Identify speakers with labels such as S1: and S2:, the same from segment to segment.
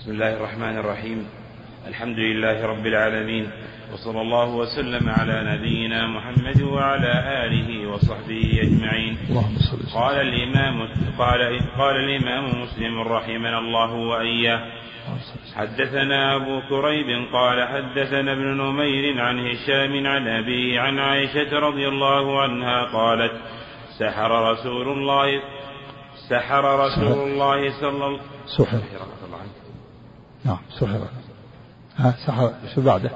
S1: بسم الله الرحمن الرحيم. الحمد لله رب العالمين وصلى الله وسلم على نبينا محمد وعلى آله وصحبه أجمعين.
S2: اللهم صل
S1: قال الإمام قال قال الإمام مسلم رحمنا الله وإياه. حدثنا أبو كريب قال حدثنا ابن نمير عن هشام عن أبيه عن عائشة رضي الله عنها قالت سحر رسول الله سحر رسول الله صلى الله
S2: سحر. نعم سحر. ها سحر. شو بعده؟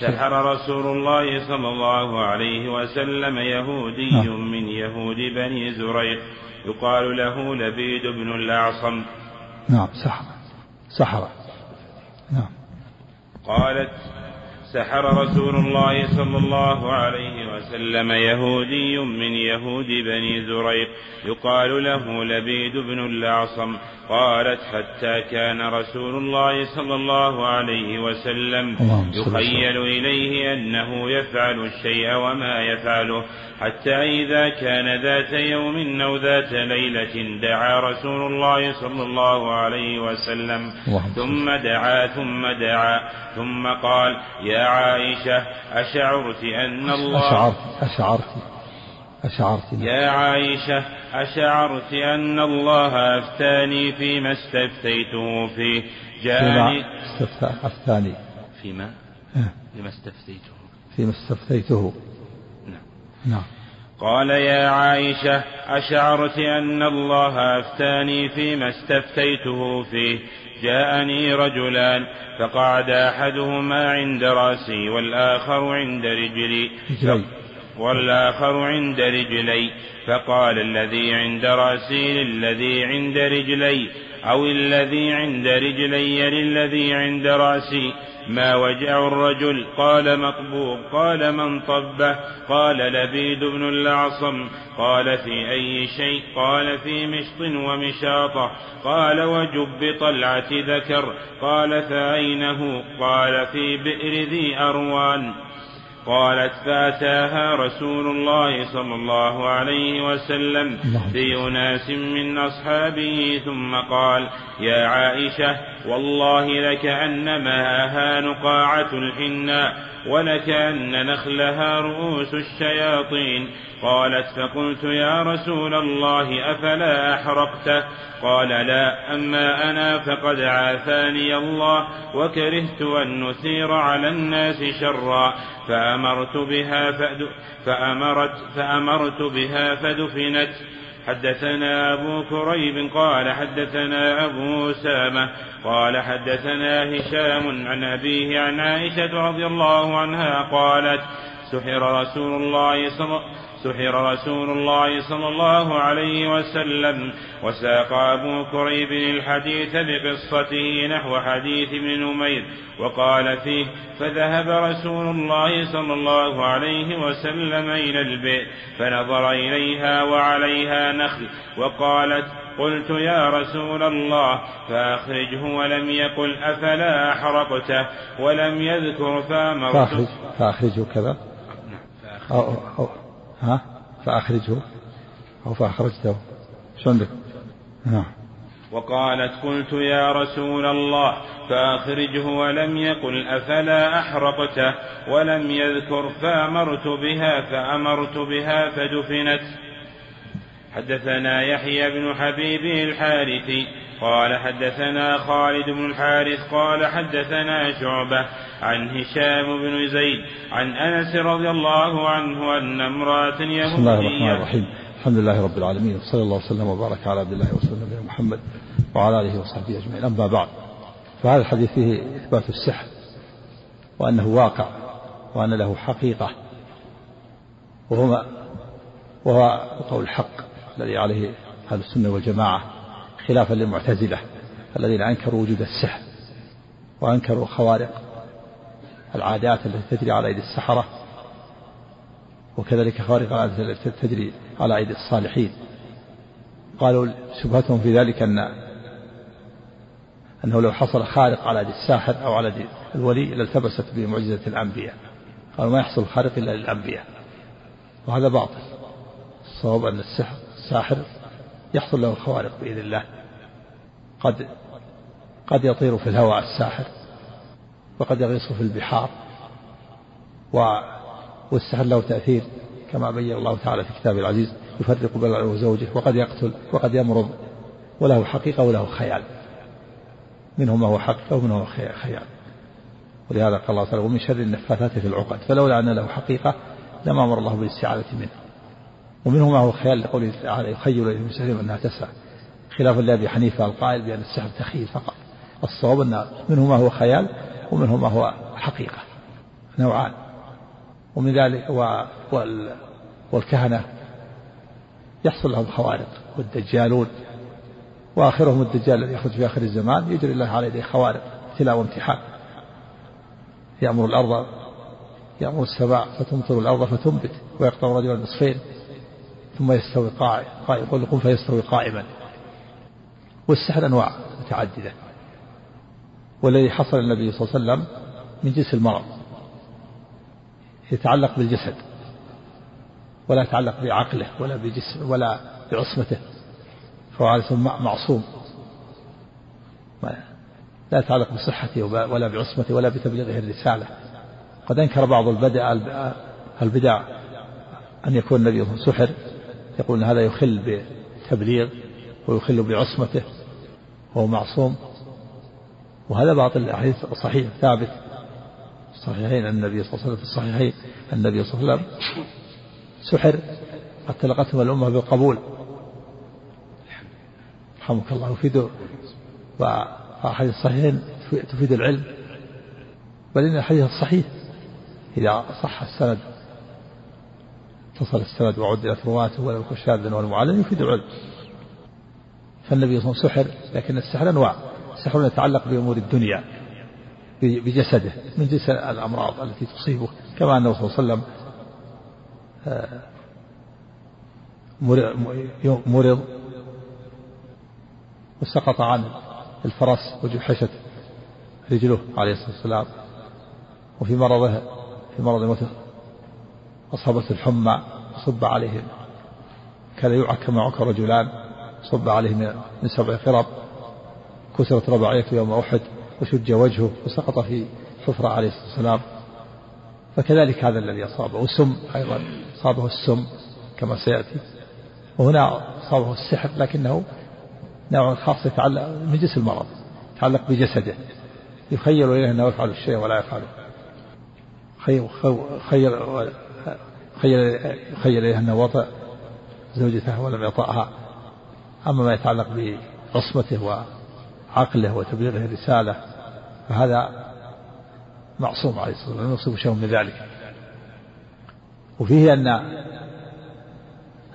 S1: سحر رسول الله صلى الله عليه وسلم يهودي
S2: نعم.
S1: من يهود بني زريق يقال له لبيد بن الأعصم.
S2: نعم سحر. سحر. نعم.
S1: قالت سحر رسول الله صلى الله عليه وسلم يهودي من يهود بني زريق يقال له لبيد بن الأعصم. قالت حتى كان رسول الله صلى الله عليه وسلم يخيل إليه أنه يفعل الشيء وما يفعله حتى إذا كان ذات يوم أو ذات ليلة دعا رسول الله صلى الله عليه وسلم. ثم دعا ثم دعا ثم قال يا عائشة أشعرت أن الله
S2: أشعرت أشعرت أشعرت.
S1: يا عائشة أشعرت أن الله أفتاني فيما استفتيته فيه. جاءني
S2: فيما الثاني
S1: فيما؟ فيما استفتيته
S2: فيما استفتيته.
S1: نعم.
S2: نعم.
S1: قال يا عائشة أشعرت أن الله أفتاني فيما استفتيته فيه. جاءني رجلان فقعد أحدهما عند رأسي والآخر عند رجلي.
S2: رجلي.
S1: والآخر عند رجلي فقال الذي عند رأسي للذي عند رجلي أو الذي عند رجلي للذي عند رأسي. ما وجع الرجل؟ قال مقبوض قال من طبه؟ قال لبيد بن الأعصم قال في أي شيء؟ قال في مشط ومشاطة. قال وجب طلعة ذكر. قال فأينه؟ قال في بئر ذي أروان. قالت فأتاها رسول الله صلى الله عليه وسلم
S2: اللهم
S1: في أناس من أصحابه ثم قال يا عائشة والله لكأنما ها نقاعة الحناء. ولكأن نخلها رؤوس الشياطين. قالت فقلت يا رسول الله أفلا أحرقته قال لا أما أنا فقد عافاني الله وكرهت أن نثير على الناس شرا. فأمرت بها فأمرت فأمرت بها فدفنت. حدثنا أبو كريب قال حدثنا أبو أسامة قال حدثنا هشام عن أبيه عن عائشة رضي الله عنها قالت سحر رسول الله صلى سحر رسول الله صلى الله عليه وسلم وساق أبو كريب الحديث بقصته نحو حديث ابن نمير وقال فيه فذهب رسول الله صلى الله عليه وسلم إلى البئر فنظر إليها وعليها نخل وقالت قلت يا رسول الله فأخرجه ولم يقل أفلا أحرقته ولم يذكر فأمرت
S2: فأخرج فأخرجه كذا؟ أو, أو, أو ها؟ فأخرجه أو فأخرجته. شو عندك نعم.
S1: وقالت قلت يا رسول الله فأخرجه ولم يقل أفلا أحرقته ولم يذكر فأمرت بها فأمرت بها فدفنت. حدثنا يحيى بن حبيب الحارثي قال حدثنا خالد بن الحارث قال حدثنا شعبة عن هشام بن زيد عن أنس رضي الله عنه أن امرأة
S2: بسم الله الرحمن
S1: يهودية
S2: الرحيم. الحمد لله رب العالمين. وصلى الله وسلم وبارك على عبد الله ورسوله نبينا محمد وعلى آله وصحبه أجمعين. أما بعد فهذا الحديث فيه إثبات السحر وأنه واقع وأن له حقيقة وهو وهو قول الحق الذي عليه أهل السنة والجماعة خلافا للمعتزلة الذين أنكروا وجود السحر وأنكروا خوارق العادات التي تجري على أيدي السحرة وكذلك خوارق العادات التي تجري على أيدي الصالحين. قالوا شبهتهم في ذلك أن أنه لو حصل خارق على يد الساحر أو على يد الولي لالتبست بمعجزة الأنبياء. قالوا ما يحصل خارق إلا للأنبياء. وهذا باطل. الصواب أن السحر الساحر يحصل له الخوارق بإذن الله. قد قد يطير في الهواء الساحر. وقد يغيص في البحار و والسحر له تأثير كما بين الله تعالى في كتابه العزيز يفرق بين وزوجه وقد يقتل وقد يمرض وله حقيقة وله خيال منه ما هو حقيقة ومنه هو خيال ولهذا قال الله تعالى ومن شر النفاثات في العقد فلولا أن له حقيقة لما أمر الله بالاستعاذة منه ومنه ما هو خيال لقوله تعالى يخيل إليه أنها تسعى خلافا لأبي حنيفة القائل بأن السحر تخيل فقط الصواب أن منه ما هو خيال ومنه ما هو حقيقة نوعان. ومن ذلك وال والكهنة. يحصل لهم خوارق والدجالون. وآخرهم الدجال الذي يخرج في آخر الزمان يجري الله على يديه خوارق ابتلاء وامتحان. يأمر الأرض يأمر السماء فتمطر الأرض فتنبت ويقطع رجلا نصفين ثم يستوي قائم يقول قم فيستوي قائما. والسحر أنواع متعددة. والذي حصل النبي صلى الله عليه وسلم من جنس المرض. يتعلق بالجسد ولا يتعلق بعقله ولا بجسم ولا بعصمته. فهو عليه معصوم. لا يتعلق بصحته ولا بعصمته ولا بتبليغه الرسالة. قد أنكر بعض البدع البدع أن يكون النبي سحر يقول هذا يخل بتبليغ ويخل بعصمته وهو معصوم. وهذا باطل الأحاديث صحيح ثابت. الصحيحين النبي صلى الله عليه وسلم في الصحيحين النبي صلى الله عليه وسلم سحر قد تلقتهم الأمة بالقبول. رحمك الله يفيد وأحاديث الصحيحين تفيد العلم. بل إن الحديث الصحيح إذا صح السند اتصل السند وعدلت رواته ولو شاذا والمعلم يفيد العلم. فالنبي صلى الله عليه وسلم سحر لكن السحر أنواع. سحر يتعلق بأمور الدنيا بجسده من جنس الأمراض التي تصيبه. كما أنه صلى الله عليه وسلم آه، مرض وسقط عن الفرس وجحشت رجله عليه الصلاة والسلام. وفي مرضه في مرض موته أصابته الحمى صب عليه كان يوعى كما عكى رجلان صب عليه من سبع قرب كسرت رباعيته يوم أحد وشج وجهه وسقط في حفرة عليه الصلاة والسلام. فكذلك هذا الذي أصابه وسم أيضا. أصابه السم كما سيأتي. وهنا أصابه السحر لكنه نوع خاص يتعلق من المرض يتعلق بجسده. يخيل إليه أنه يفعل الشيء ولا يفعله. خير خير خير خير إليه أنه وطأ زوجته ولم يطأها. أما ما يتعلق بعصمته وعقله وتبليغه الرسالة فهذا معصوم عليه الصلاة والسلام لا يصيب شيء من ذلك. وفيه أن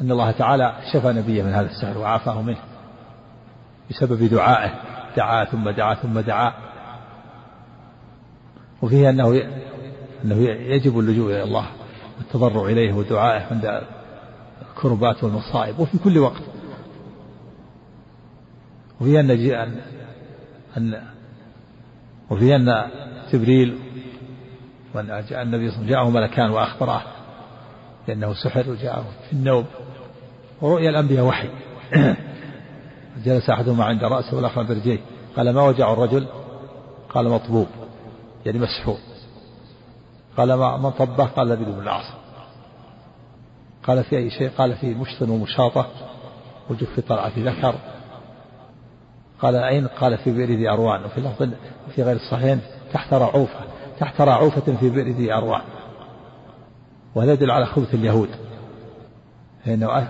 S2: أن الله تعالى شفى نبيه من هذا السحر وعافاه منه بسبب دعائه دعا ثم دعا ثم دعا. وفيه أنه أنه يجب اللجوء إلى الله والتضرع إليه ودعائه عند الكربات والمصائب وفي كل وقت. وفيه أن أن أن وفيه أن جبريل وأن جاء النبي صلى الله عليه وسلم جاءه ملكان وأخبره لأنه سحر وجاءه في النوم. ورؤيا الأنبياء وحي. جلس أحدهما عند رأسه والآخر عند رجليه. قال ما وجع الرجل؟ قال مطبوب. يعني مسحور. قال ما طبه؟ قال لبيد بن العاص. قال في أي شيء؟ قال في مشط ومشاطة. وجف طلعة ذكر قال أين قال في بئر ذي أروان. وفي لفظ في غير الصحيحين تحت رعوفة تحت رعوفة في بئر ذي أروان. وهذا يدل على خبث اليهود. لأنه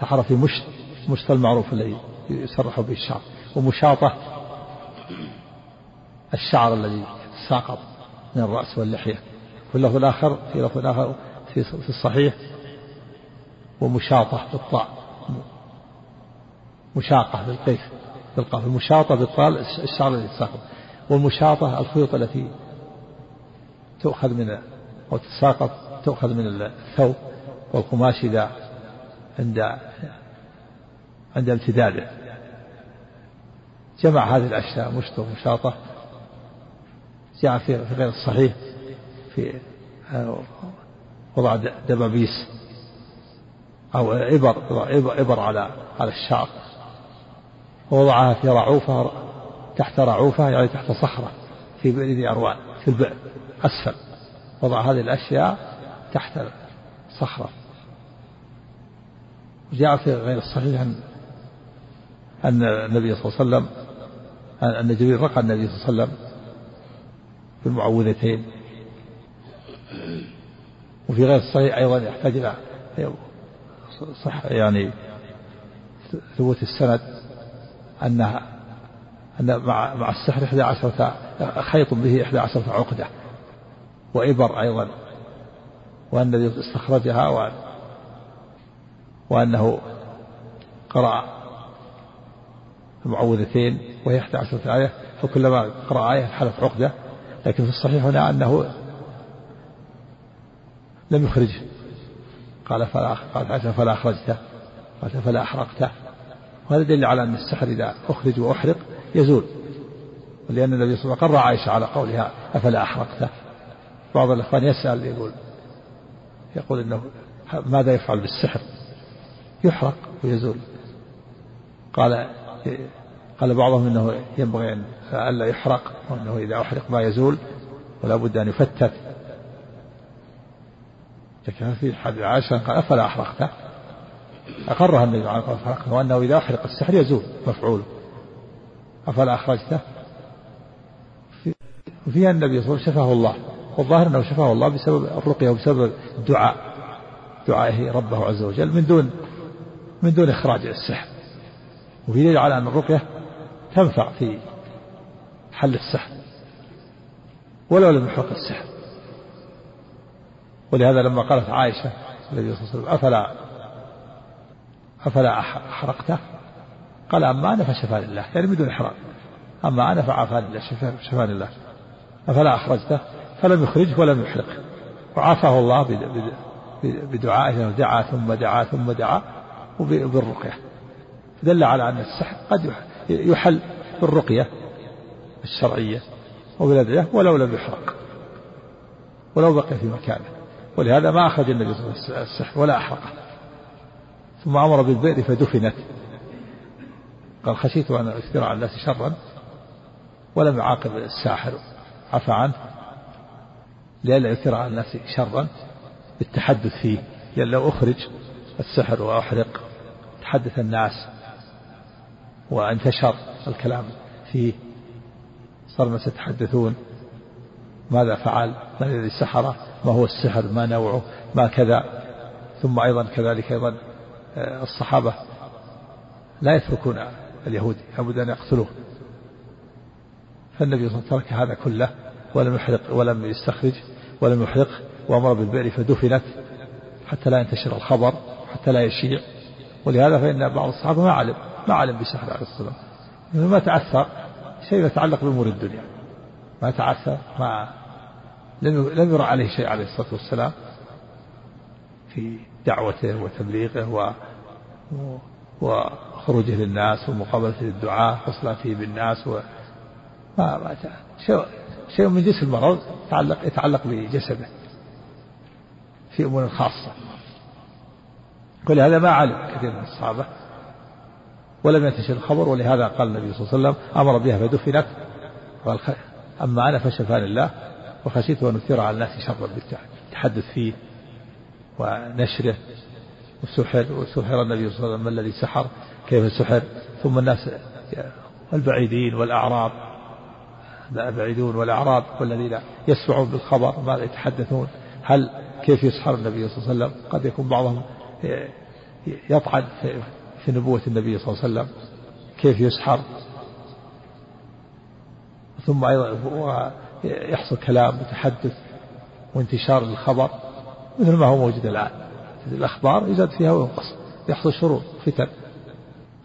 S2: سحر في مشط مشط المعروف الذي يسرح به الشعر. ومشاطة الشعر الذي ساقط من الرأس واللحية. في اللفظ الآخر في لفظ آخر في الصحيح ومشاطة بالطاء. مشاقة بالقيف بالقاف المشاطة بالطال الشعر الذي ساقط والمشاطة الخيوط التي تؤخذ من أو تتساقط تؤخذ من الثوب والقماش إذا عند عند امتداده. جمع هذه الأشياء مشط ومشاطة. جاء في غير الصحيح في آه، وضع دبابيس أو إبر إبر على على الشعر. ووضعها في رعوفة تحت رعوفة يعني تحت صخرة في بئر ذي أروان في البئر أسفل. وضع هذه الأشياء تحت صخرة. جاء في غير الصحيح أن أن النبي صلى الله عليه وسلم أن جبريل رقى النبي صلى الله عليه وسلم بالمعوذتين وفي غير الصحيح أيضا يحتاج إلى صح يعني ثبوت السند. أنها أن مع مع السحر إحدى عشرة خيط به إحدى عشرة عقدة وإبر أيضا وأن الذي استخرجها وأن وأنه قرأ المعوذتين وهي إحدى عشرة آية فكلما قرأ آية حلف عقدة. لكن في الصحيح هنا أنه لم يخرجه قال فلا قال فلا أخرجته قال فلا أحرقته. وهذا دليل على أن السحر إذا أخرج وأحرق يزول. ولأن النبي صلى الله عليه وسلم عائشة على قولها أفلا أحرقته بعض الإخوان يسأل يقول يقول إنه ماذا يفعل بالسحر؟ يحرق ويزول. قال قال بعضهم إنه ينبغي أن ألا يحرق وإنه إذا أحرق ما يزول ولا بد أن يفتت. لكن في حديث عائشة قال أفلا احرقته أقرها النبي عليه الصلاة والسلام وأنه إذا احرق السحر يزول مفعوله أفلا أخرجته؟ وفيها النبي صلى الله عليه وسلم شفاه الله والظاهر أنه شفاه الله بسبب الرقية وبسبب الدعاء دعائه ربه عز وجل من دون من دون إخراج السحر. وفي دليل على أن الرقية تنفع في حل السحر ولو لم يحرق السحر. ولهذا لما قالت عائشة النبي صلى الله عليه وسلم أفلا أفلا أحرقته؟ قال أما أنا فشفاني الله يعني بدون إحراق. أما أنا فعافاني الله شفاني الله. أفلا أخرجته؟ فلم يخرجه ولم يحرق. وعافاه الله بدعائه دعا ثم دعا ثم دعا وبالرقية. دل على أن السحر قد يحل بالرقية الشرعية وبالأدعية ولو لم يحرق. ولو بقي في مكانه. ولهذا ما أخرج النبي صلى الله عليه وسلم السحر ولا أحرقه. ثم أمر بالبئر فدفنت. قال خشيت أن أكثر على الناس شرا ولم يعاقب الساحر. عفى عنه. لئلا يكثر على الناس شرا. بالتحدث فيه. لأن لو أخرج السحر وأحرق. تحدث الناس. وانتشر الكلام فيه. صار الناس يتحدثون. ماذا فعل؟ من الذي سحره ما هو السحر؟ ما نوعه؟ ما كذا؟ ثم أيضا كذلك أيضا الصحابة لا يتركون اليهود لابد أن يقتلوه. فالنبي صلى الله عليه وسلم ترك هذا كله ولم يحرق ولم يستخرج ولم يحرق وأمر بالبئر فدفنت حتى لا ينتشر الخبر حتى لا يشيع. ولهذا فإن بعض الصحابة ما علم ما علم بسحر عليه الصلاة والسلام. ما تعثر شيء يتعلق بأمور الدنيا. ما تعثر ما لم لم يرى عليه شيء عليه الصلاة والسلام في دعوته وتبليغه و وخروجه للناس ومقابلته للدعاء وصلاته بالناس و ما ما شيء شيء من جنس المرض يتعلق يتعلق بجسده في أمور خاصة. ولهذا ما علم كثير من الصحابة ولم ينتشر الخبر ولهذا قال النبي صلى الله عليه وسلم أمر بها فدفنت. قال أما أنا فشفاني الله وخشيت أن أثير على الناس شرا بالتحدث فيه. ونشره وسحر وسحر النبي صلى الله عليه وسلم ما الذي سحر؟ كيف سحر؟ ثم الناس البعيدين والأعراب. البعيدون والأعراب والذين يسمعون بالخبر ماذا يتحدثون. هل كيف يسحر النبي صلى الله عليه وسلم؟ قد يكون بعضهم يطعن في نبوة النبي صلى الله عليه وسلم. كيف يسحر؟ ثم أيضا يحصل كلام وتحدث وانتشار الخبر مثل ما هو موجود الآن. الأخبار يزاد فيها وينقص. يحصل شرور فتن.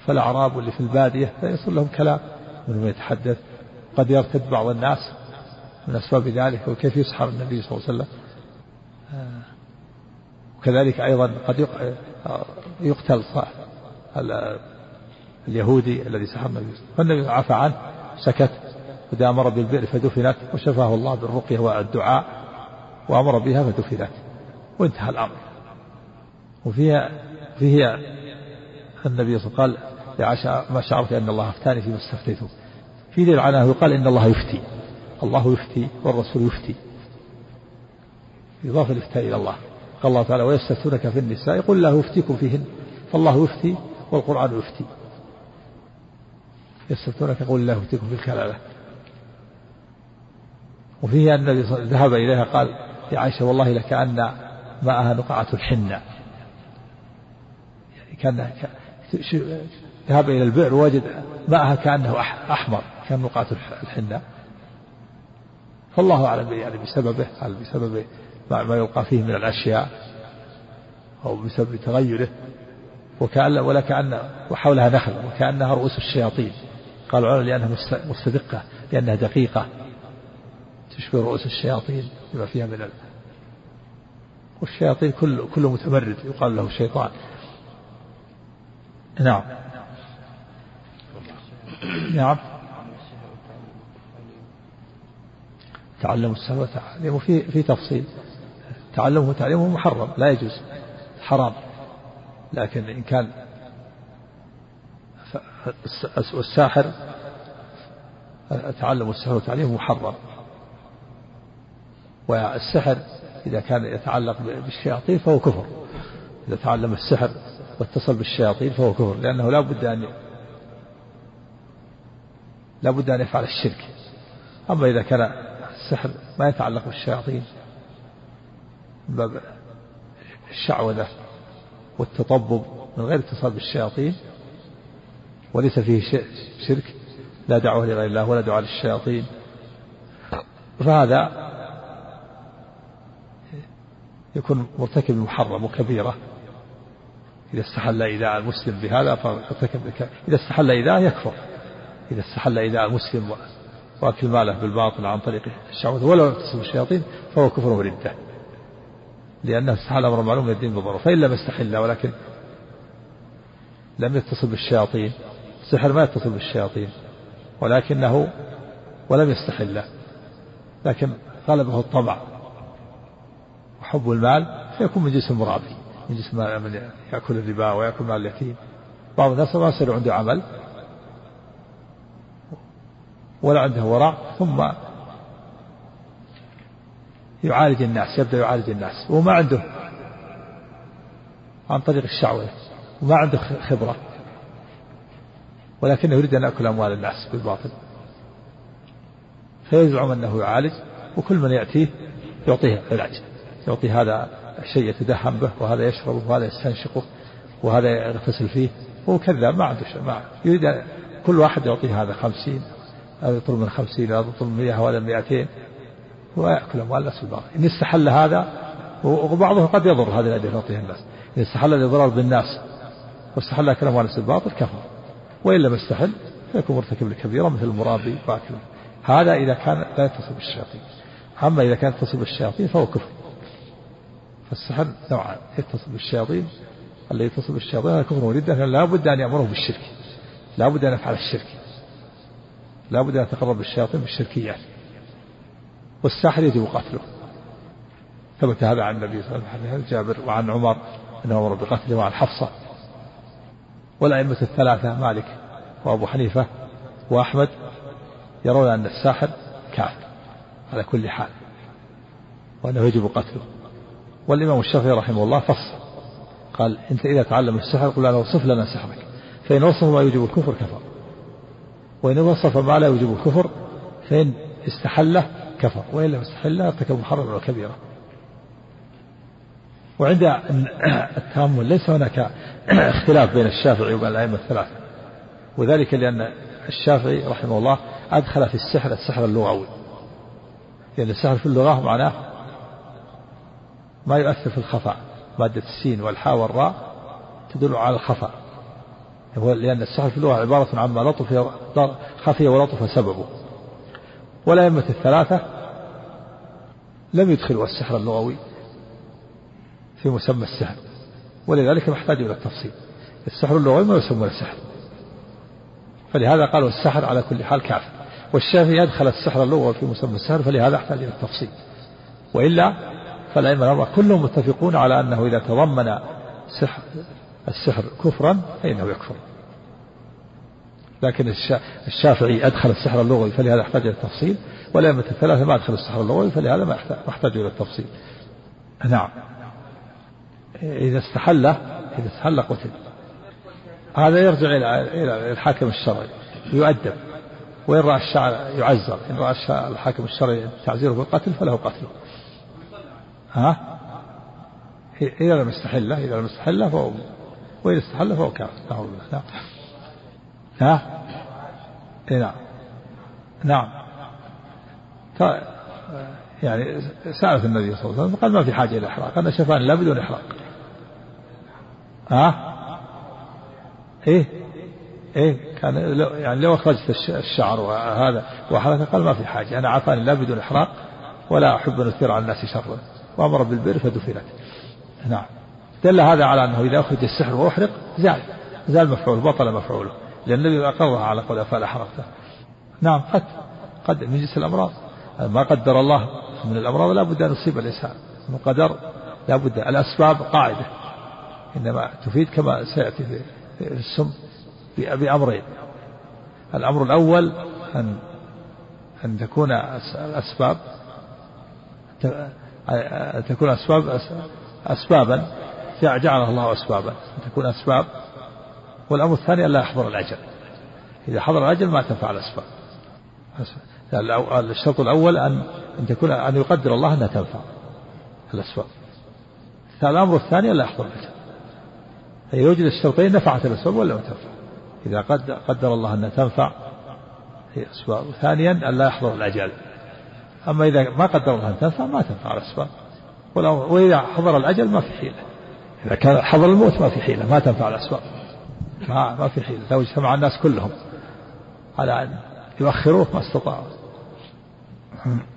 S2: فالأعراب واللي في البادية يصل لهم كلام. منهم يتحدث. قد يرتد بعض الناس. من أسباب ذلك وكيف يسحر النبي صلى الله عليه وسلم. وكذلك أيضا قد يقتل اليهودي الذي سحر النبي فالنبي عفى عنه سكت. وإذا أمر بالبئر فدفنت. وشفاه الله بالرقية والدعاء وأمر بها فدفنت. وانتهى الأمر. وفيها فيها النبي صلى الله عليه وسلم قال ما شعرت أن الله أفتاني فيما استفتيته. في دليل على يقال إن الله يفتي. الله يفتي والرسول يفتي. يضاف الإفتاء إلى الله. قال الله تعالى ويستفتونك في النساء يقول الله يفتيكم فيهن. فالله يفتي والقرآن يفتي. يستفتونك يقول الله يفتيكم في الكلالة. وفيه أن ذهب إليها قال يا عائشة والله لكأن ماءها نقعة الحنة. كان ذهب إلى البئر ووجد ماءها كأنه أحمر كان نقعة الحنة. فالله أعلم يعني بسببه هل بسبب ما يلقى فيه من الأشياء أو بسبب تغيره. وكأن ولا كأن وحولها نخل وكأنها رؤوس الشياطين. قالوا لأنها مستدقة لأنها دقيقة. تشبه رؤوس الشياطين بما فيها من. والشياطين كل كل متمرد يقال له شيطان. نعم. نعم. تعلم السهو وتعلمه في في تفصيل. تعلمه وتعليمه محرم لا يجوز حرام. لكن إن كان الساحر تعلم السحر وتعليمه محرم. والسحر إذا كان يتعلق بالشياطين فهو كفر. إذا تعلم السحر واتصل بالشياطين فهو كفر لأنه لا بد أن لا بد أن يفعل الشرك. أما إذا كان السحر ما يتعلق بالشياطين من باب الشعوذة والتطبب من غير اتصال بالشياطين وليس فيه شرك لا دعوة لغير الله ولا دعاء للشياطين. فهذا يكون مرتكب محرم وكبيرة. إذا استحل إيذاء المسلم بهذا فارتكب إذا استحل إيذاء يكفر. إذا استحل إيذاء المسلم وأكل ماله بالباطل عن طريق الشعوذة ولو اتصل بالشياطين فهو كفر وردة. لأنه استحل أمر معلوم من الدين بالضرورة. فإن لم يستحل ولكن لم يتصل بالشياطين السحر ما يتصل بالشياطين. ولكنه ولم يستحله لكن غلبه الطمع وحب المال فيكون من جنس المرابي من جنس من يأكل الربا ويأكل مال اليتيم. بعض الناس ما يصير عنده عمل ولا عنده ورع ثم يعالج الناس يبدأ يعالج الناس وما عنده عن طريق الشعوذة وما عنده خبرة. ولكنه يريد أن يأكل أموال الناس بالباطل. فيزعم أنه يعالج وكل من يأتيه يعطيه علاج يعطي هذا شيء يتدهن به وهذا يشربه وهذا يستنشقه وهذا يغتسل فيه. هو كذاب ما عنده ما يريد كل واحد يعطيه هذا خمسين هذا يطلب من خمسين هذا يطلب من مئة وهذا مئتين. ويأكل أموال الناس بالباطل إن استحل هذا وبعضه قد يضر هذه الأدية يعطيها الناس. إن استحل الإضرار بالناس واستحل أكل أموال الناس بالباطل كفر. وإن لم يستحل فيكون مرتكب لكبيرة مثل المرابي واكل هذا إذا كان لا يتصل بالشياطين. أما إذا كان يتصل بالشياطين فهو كفر. فالسحر نوعان يتصل بالشياطين. الذي يتصل بالشياطين هذا كفر وردة لا بد أن يأمره بالشرك. لا بد أن يفعل الشرك. لا بد أن يتقرب بالشياطين بالشركيات. والساحر يجب قتله. ثبت هذا عن النبي صلى الله عليه وسلم جابر وعن عمر إنه أمر بقتله وعن حفصه والأئمة الثلاثة مالك وأبو حنيفة وأحمد يرون أن الساحر كافر على كل حال وأنه يجب قتله. والإمام الشافعي رحمه الله فصل. قال أنت إذا تعلم السحر قل له وصف لنا سحرك. فإن وصف ما يوجب الكفر كفر. وإن وصف ما لا يوجب الكفر فإن استحله كفر. وإن لم يستحل ارتكب محرما وكبيرة وعند التأمل ليس هناك اختلاف بين الشافعي وبين الأئمة الثلاثة. وذلك لأن الشافعي رحمه الله أدخل في السحر السحر اللغوي. لأن السحر في اللغة معناه ما يؤثر في الخفاء. مادة السين والحاء والراء تدل على الخفاء. لأن السحر في اللغة عبارة عما لطف خفي ولطف سببه. والأئمة الثلاثة لم يدخلوا السحر اللغوي في مسمى السحر. ولذلك محتاج إلى التفصيل. السحر اللغوي ما يسمى السحر. فلهذا قالوا السحر على كل حال كافر. والشافعي أدخل السحر اللغوي في مسمى السحر فلهذا احتاج إلى التفصيل. وإلا فالأئمة الأربعة كلهم متفقون على أنه إذا تضمن سحر السحر كفرا فإنه يكفر. لكن الشافعي أدخل السحر اللغوي فلهذا يحتاج إلى التفصيل والأئمة الثلاثة ما أدخلوا السحر اللغوي فلهذا ما يحتاج إلى التفصيل. نعم. إذا استحل إذا استحل قتل. هذا يرجع إلى إلى الحاكم الشرعي يؤدب. وإن رأى الشعر يعزر. إن رأى الحاكم الشرعي تعزيره بالقتل فله قتله ها؟ إذا لم يستحله إذا لم يستحله فهو وإذا استحل فهو كافر. نعم. نعم ها نعم. نعم. يعني سألت النبي صلى الله عليه وسلم قال ما في حاجة إلى إحراق؟ أنا شفاني لا بدون إحراق. ها؟ إيه؟ إيه؟ كان لو يعني لو أخرجت الشعر وهذا وحركة قال ما في حاجة. أنا عافاني لا بدون إحراق ولا أحب أن أثير على الناس شرا. وأمر بالبر فدفنت. نعم. دل هذا على أنه إذا أخرج السحر وأحرق زال زال مفعول بطل مفعوله. لأن النبي أقرها على قول أفعل حرقته نعم قد قد من جنس الأمراض. ما قدر الله من الأمراض لا بد أن يصيب الإنسان. من قدر لا بد. الأسباب قاعدة. إنما تفيد كما سيأتي في السم بأمرين. الأمر الأول أن أن تكون الأسباب تكون أسباب أسبابا. جعلها الله أسبابا. تكون أسباب. والأمر الثاني أن لا يحضر الأجل. إذا حضر الأجل ما تنفع الأسباب. الشرط الأول أن أن تكون أن يقدر الله أنها تنفع الأسباب. الأمر الثاني أن لا يحضر الأجل. فإذا وجد الشرطين نفعت الأسباب ولا ما تنفع. إذا قدر, الله أنها تنفع. هي أسباب. ثانيا أن لا يحضر الأجل. أما إذا ما قدر الله أن تنفع ما تنفع الأسباب. وإذا حضر الأجل ما في حيلة. إذا كان حضر الموت ما في حيلة ما تنفع الأسباب. ما ما في حيلة. لو اجتمع الناس كلهم على أن يؤخروه ما استطاعوا.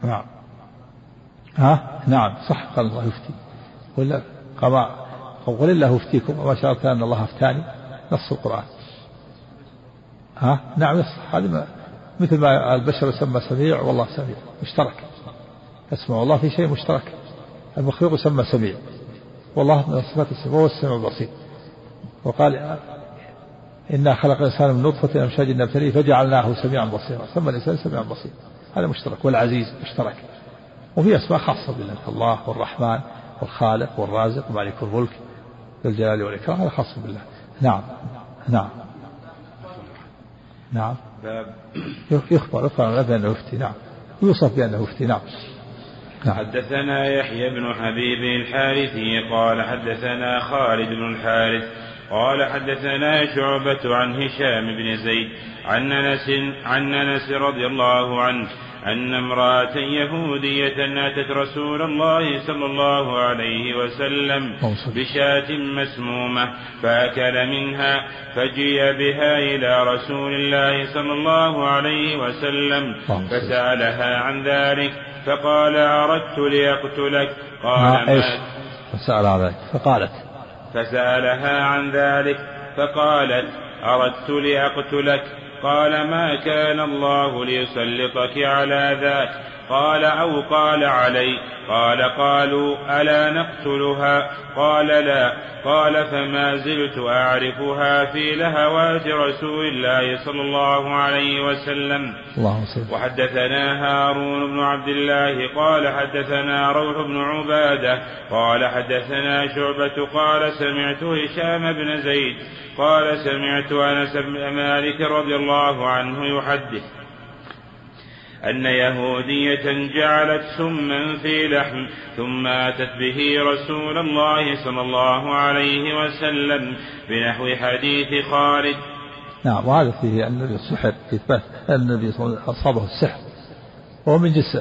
S2: نعم. ها؟ نعم صح. قال الله يفتي. ولا قال قل الله يفتيكم. وما شرط أن الله أفتاني. نص القرآن. ها؟ نعم يصح. هذه مثل ما البشر يسمى سميع والله سميع مشترك. يسمع الله في شيء مشترك. المخلوق يسمى سميع. والله من صفات السميع وهو السميع البصير. وقال إنا خلق الإنسان من نطفة أمشاج نبتليه فجعلناه سميعا بصيرا. سمى الإنسان سميعا بصيرا. هذا مشترك والعزيز مشترك. وفي أسماء خاصة بالله الله والرحمن والخالق والرازق ومالك الملك ذو الجلال والإكرام هذا خاص بالله. نعم نعم. نعم. باب. يخبر يخبر بأنه يفتي نعم يوصف بأنه يفتي نعم
S1: نعم. حدثنا يحيى بن حبيب الحارثي قال حدثنا خالد بن الحارث قال حدثنا شعبة عن هشام بن زيد عن انس عن أنس رضي الله عنه أن امرأة يهودية أتت رسول الله صلى الله عليه وسلم بشاة مسمومة فأكل منها فجي بها إلى رسول الله صلى الله عليه وسلم فسألها عن ذلك فقال أردت لأقتلك. قال
S2: ما؟ فسأل عن ذلك فقالت.
S1: فسألها عن ذلك فقالت أردت لأقتلك. قال ما كان الله ليسلطك على ذاك قال أو قال علي. قال قالوا ألا نقتلها؟ قال لا. قال فما زلت أعرفها في لهوات رسول الله صلى الله عليه وسلم.
S2: الله
S1: وحدثنا هارون بن عبد الله. قال حدثنا روح بن عبادة. قال حدثنا شعبة. قال سمعت هشام بن زيد. قال سمعت أنس بن مالك رضي الله عنه يحدث. أن يهودية جعلت سما في لحم ثم أتت به رسول الله صلى الله عليه وسلم بنحو حديث خالد.
S2: نعم وهذا فيه النبي السحر إثبات النبي أصابه السحر وهو من جنس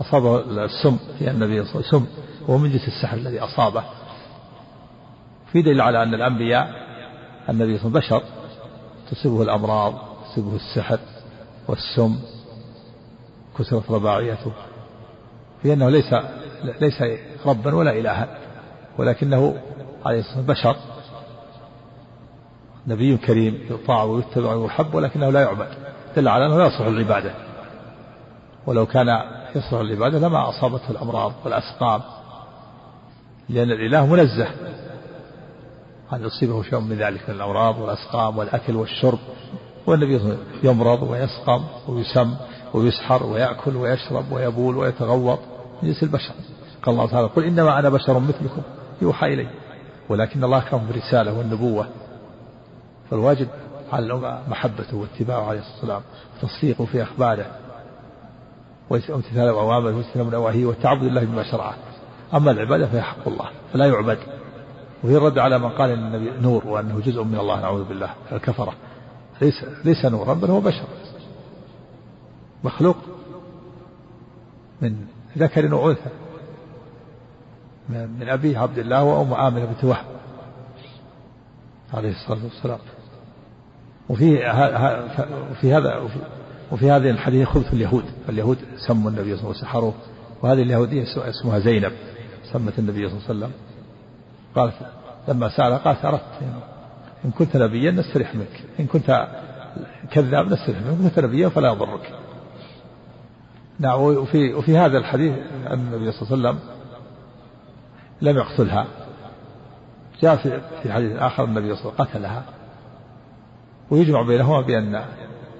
S2: أصابه السم في النبي صلى الله عليه وسلم وهو من جنس السحر الذي أصابه. في دليل على أن الأنبياء النبي صلى الله عليه وسلم بشر تصيبه الأمراض تصيبه السحر والسم كسرت رباعيته في أنه ليس ليس ربا ولا إلها ولكنه عليه الصلاة والسلام بشر. نبي كريم يطاع ويتبع ويحب ولكنه لا يعبد. دل على أنه لا يصلح العبادة ولو كان يصلح العبادة لما أصابته الأمراض والأسقام لأن الإله منزه أن يصيبه شيء من ذلك من الأمراض والأسقام والأكل والشرب. والنبي يمرض ويسقم ويسم ويسحر ويأكل ويشرب ويبول ويتغوط من جنس البشر. قال الله تعالى قل إنما أنا بشر مثلكم. يوحى إلي ولكن الله كان بالرسالة والنبوة. فالواجب على الأمة محبته واتباعه عليه الصلاة والسلام تصديقه في أخباره. وامتثال أوامره واجتناب نواهيه والتعبد لله بما شرعه. أما العبادة فهي حق الله فلا يعبد. وهي الرد على من قال ان النبي نور وأنه جزء من الله نعوذ بالله الكفرة. ليس ليس نورا بل هو بشر. مخلوق من ذكر وانثى من أبيه عبد الله وأم امنه بنت وهب عليه الصلاة والسلام. وفي وفي هذا وفي هذه الحديث خبث اليهود. اليهود سموا النبي صلى الله عليه وسلم سحروه وهذه اليهوديه اسمها زينب. سمت النبي صلى الله عليه وسلم. قالت لما سأل قالت أردت إن كنت نبيا نستريح منك. إن كنت كذاب نستريح منك. إن كنت نبيا فلا يضرك. نعم وفي, وفي هذا الحديث أن النبي صلى الله عليه وسلم لم يقتلها. جاء في في حديث آخر النبي صلى الله عليه وسلم قتلها. ويجمع بينهما بأن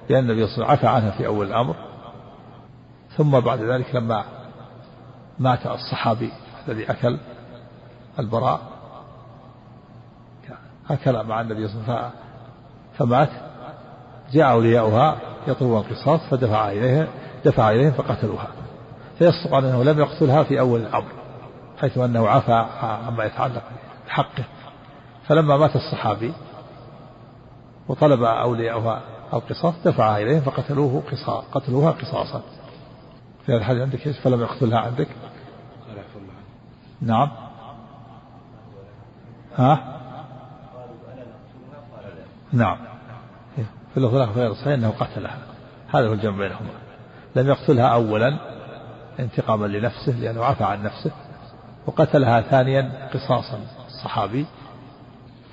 S2: بأن النبي صلى الله عليه وسلم عفى عنها في أول الأمر. ثم بعد ذلك لما مات الصحابي الذي أكل البراء أكل مع النبي صلى الله عليه وسلم فمات. جاء أولياؤها يطلبون القصاص فدفع إليها دفع إليهم فقتلوها. فيصدق أنه لم يقتلها في أول الأمر حيث أنه عفى عما يتعلق بحقه. فلما مات الصحابي وطلب أولياؤها القصاص دفعها إليهم فقتلوه قصاص قتلوها قصاصا. في هذا الحديث عندك إيش؟ فلم يقتلها عندك؟ نعم. ها؟ نعم. في الآخر غير صحيح أنه قتلها. هذا هو الجمع بينهما. لم يقتلها أولا انتقاما لنفسه لأنه عفى عن نفسه وقتلها ثانيا قصاصا الصحابي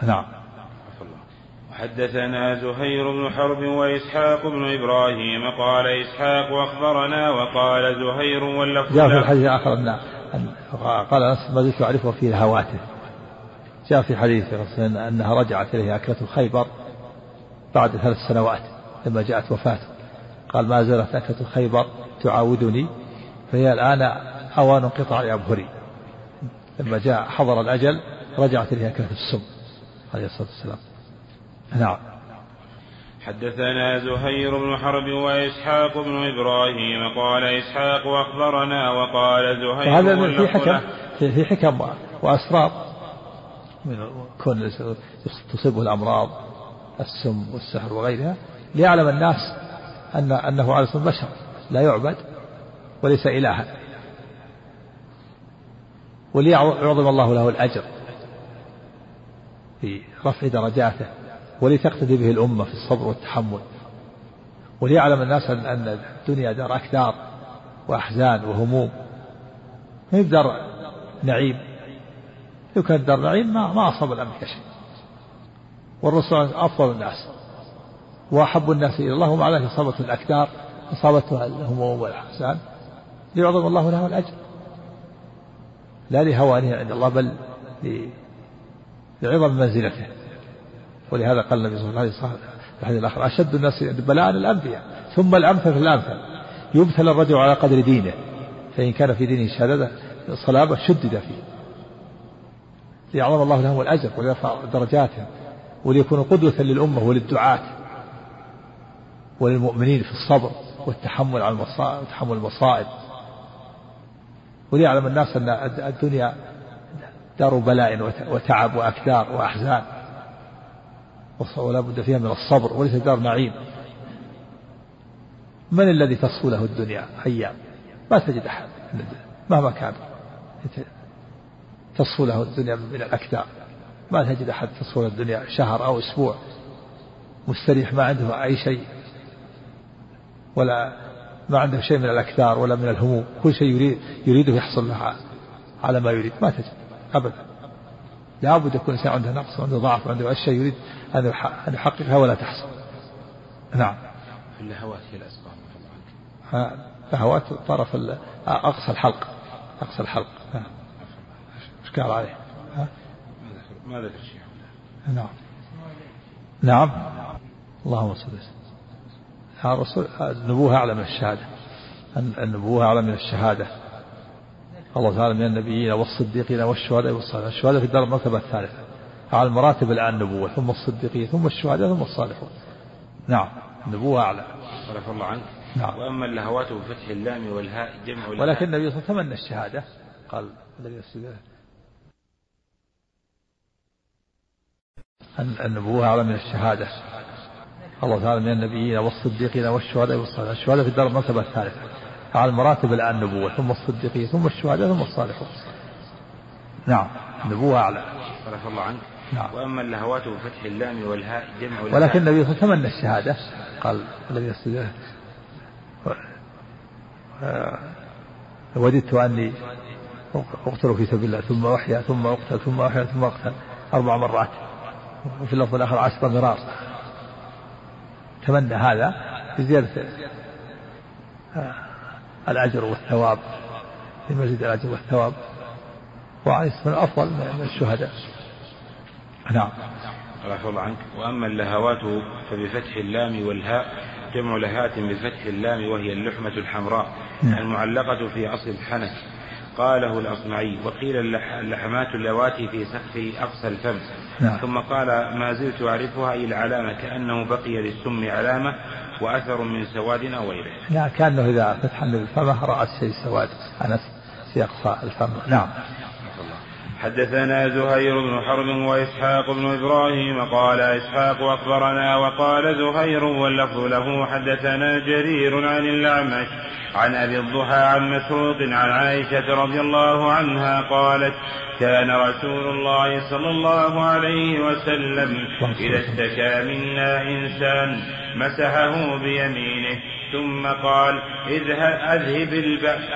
S2: نعم.
S1: حدثنا زهير بن حرب وإسحاق بن إبراهيم قال إسحاق أخبرنا وقال زهير واللفظ
S2: جاء في الحديث الآخر أن قال أنس ما زلت أعرفه في هواته جاء في حديث أنها رجعت إليه أكلة خيبر بعد ثلاث سنوات لما جاءت وفاته. قال ما زالت أكلة خيبر تعاودني فهي الآن أوان انقطاع أبهري لما جاء حضر الأجل رجعت إليه أكلة السم عليه الصلاة والسلام. نعم.
S1: حدثنا زهير بن حرب وإسحاق بن إبراهيم قال إسحاق أخبرنا وقال زهير
S2: هذا في حكم في حكم وأسرار. من كون تصيبه الأمراض السم والسحر وغيرها ليعلم الناس أن أنه على اسم بشر. لا يعبد وليس إلها. وليعظم الله له الأجر في رفع درجاته ولتقتدي به الأمة في الصبر والتحمل. وليعلم الناس أن الدنيا دار أكدار وأحزان وهموم. ما هي دار نعيم. لو كانت دار نعيم ما ما أصاب الأمريكا شيء والرسول أفضل الناس. وأحب الناس إلى الله ومع ذلك أصابته الأكدار أصابته الهموم والأحزان. ليعظم الله له الأجر. لا لهوانه عند الله بل لعظم منزلته. ولهذا قال النبي صلى الله عليه وسلم في الحديث الآخر أشد الناس بلاء الأنبياء ثم الأمثل فالأمثل يبتلى الرجل على قدر دينه فإن كان في دينه شهادة صلابة شدد فيه. ليعظم الله لهم الأجر ويرفع درجاتهم وليكونوا قدوة للأمة وللدعاة. وللمؤمنين في الصبر والتحمل على المصائب وتحمل المصائب. وليعلم الناس أن الدنيا دار بلاء وتعب وأكدار وأحزان. ولا بد فيها من الصبر وليس دار نعيم. من الذي تصفو له الدنيا أيام؟ ما تجد أحد مهما كان. تصفو له الدنيا من الأكدار. ما تجد أحد تصفو له الدنيا شهر أو أسبوع. مستريح ما عنده أي شيء. ولا ما عنده شيء من الأكدار ولا من الهموم. كل شيء يريد يريده يحصل له على ما يريد. ما تجد. أبدا. لابد يكون الإنسان عنده نقص وعنده ضعف وعنده أشياء يريد أن يحققها ولا تحصل. نعم.
S1: اللهوات هي الأسباب.
S2: لهوات طرف أقصى الحلق. أقصى الحلق. نعم. إيش قال عليه؟ ها؟
S1: ما ذكر شيء
S2: نعم. نعم. اللهم صل وسلم. الرسول النبوة أعلى من الشهادة. النبوة أعلى من الشهادة. الله تعالى من النبيين والصديقين والشهداء والصالحين. الشهداء في الدار المرتبة الثالثة. على المراتب الآن النبوة ثم الصديقين ثم الشهداء ثم الصالحون. نعم النبوة أعلى.
S1: صرف الله عنك.
S2: نعم.
S1: وأما اللهوات بفتح اللام والهاء جمع
S2: ولكن النبي صلى الله عليه وسلم تمنى الشهادة. قال الذي النبوة أعلى من الشهادة. الله تعالى من النبيين والصديقين والشهداء والصالحين. الشهداء في الدار المرتبة الثالثة. على المراتب الآن النبوة ثم الصديقين ثم الشهداء ثم الصالحون. نعم. النبوة أعلى.
S1: صرف الله عنك.
S2: نعم.
S1: وأما اللهوات بفتح اللام والهاء جمع
S2: ولكن النبي صلى الله عليه وسلم تمنى الشهادة. قال الذي يستجيب وددت أني أقتل في سبيل الله ثم أحيا ثم أقتل ثم أحيا ثم أقتل أربع مرات. وفي اللفظ الآخر عشر مرار تمنى هذا بزيادة الأجر والثواب في مزيد الأجر والثواب وعليه الصلاة أفضل من الشهداء. نعم.
S1: رحمه الله عنك. وأما اللهوات فبفتح اللام والهاء جمع لهات بفتح اللام وهي اللحمة الحمراء نعم. المعلقة في أصل الحنك قاله الأصمعي وقيل اللحمات اللواتي في سقف أقصى الفم. نعم. ثم قال ما زلت أعرفها أي العلامة كأنه بقي للسم علامة وأثر من سواد أو غيره.
S2: لا كأنه إذا فتح الفم رأى شيء سواد. أنس في أقصى الفم. نعم.
S1: حدثنا زهير بن حرب وإسحاق بن إبراهيم قال إسحاق أخبرنا وقال زهير واللفظ له حدثنا جرير عن الأعمش عن أبي الضحى عن مسروق عن عائشة رضي الله عنها قالت كان رسول الله صلى الله عليه وسلم إذا اشتكى منا إنسان مسحه بيمينه ثم قال اذهب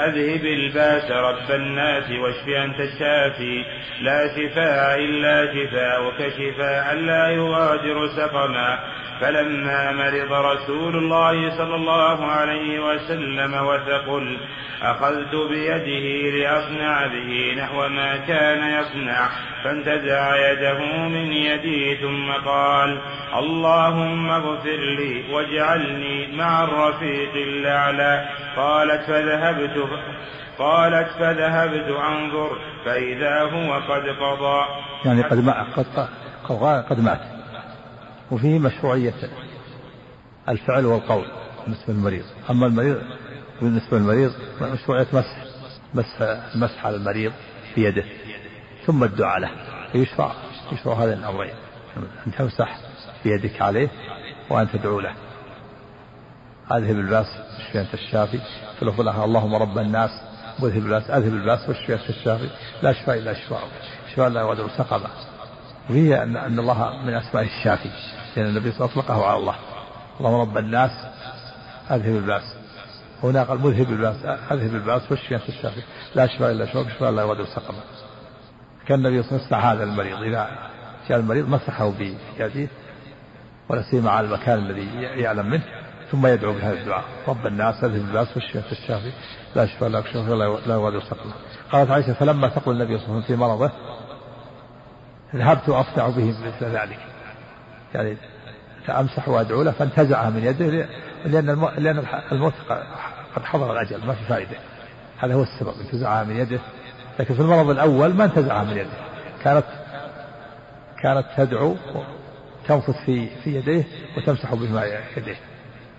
S1: أذهب الباس رب الناس واشف أنت الشافي. لا شفاء إلا شفاءك شفاء لا يغادر سقما. فلما مرض رسول الله صلى الله عليه وسلم وثقل أخذت بيده لأصنع به نحو ما كان يصنع. فانتزع يده من يدي ثم قال اللهم اغفر لي واجعلني مع الرفيق الأعلى. قالت فذهبت قالت فذهبت أنظر فإذا هو قد قضى.
S2: يعني قد مات قد, قد مات. وفيه مشروعية الفعل والقول بالنسبة للمريض. أما المريض بالنسبة للمريض مشروعية مسح مسح المسح على المريض بيده ثم الدعاء له. فيشرع يشرع هذين الأمرين. أن تمسح بيدك عليه وأن تدعو له. أذهب الباس اشفي أنت الشافي في لفظ اللهم رب الناس. وأذهب الباس. أذهب الباس واشفي أنت الشافي لا شفاء إلا شفاءك. شفاء لا يغادر سقما. وهي أن, أن الله من أسماء الشافي لأن النبي صلى الله عليه وسلم أطلقه على الله. اللهم رب الناس. أذهب الباس. هنا قال مذهب الباس. أذهب الباس واشفي أنت الشافي لا شفاء إلا شفاءك. شفاء لا يغادر سقما. كان النبي صلى الله عليه وسلم المريض. إذا جاء المريض مسحه بيده. ولا سيما على المكان الذي يعلم منه. ثم يدعو بهذا الدعاء. رب الناس اذهب الباس انت الشافي لا شفاء لا شفاء لا يغادر سقما قالت عائشة فلما تقول النبي صلى الله عليه وسلم في مرضه ذهبت أصنع به مثل ذلك. يعني فأمسح وأدعو له فانتزعها من يده لأن لأن الموت قد حضر الأجل ما في فائدة. هذا هو السبب انتزعها من يده. لكن في المرض الأول ما انتزعها من يده. كانت كانت تدعو تنفث في في يديه وتمسح بهما يديه.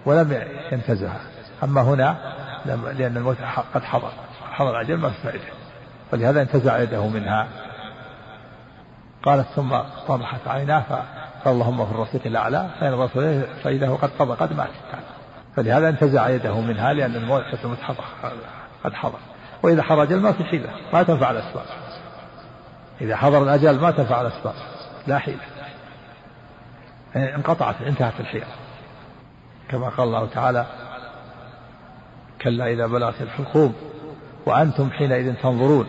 S2: ولم ينتزعها أما هنا لأن الموت قد حضر. حضر الأجل ما في فائدة. ولهذا انتزع يده منها. قالت ثم طمحت عيناه اللهم في الرفيق الأعلى فإن اليه فاذا هو قد قضى قد مات. فلهذا انتزع يده منها لأن الموت قد حضر. وإذا حضر الأجل ما في حيلة. ما تنفع الأسباب. إذا حضر الأجل ما تنفع الأسباب. لا حيلة. انقطعت انتهت الحيلة. كما قال الله تعالى كلا إذا بلغت الحلقوم وأنتم حينئذ تنظرون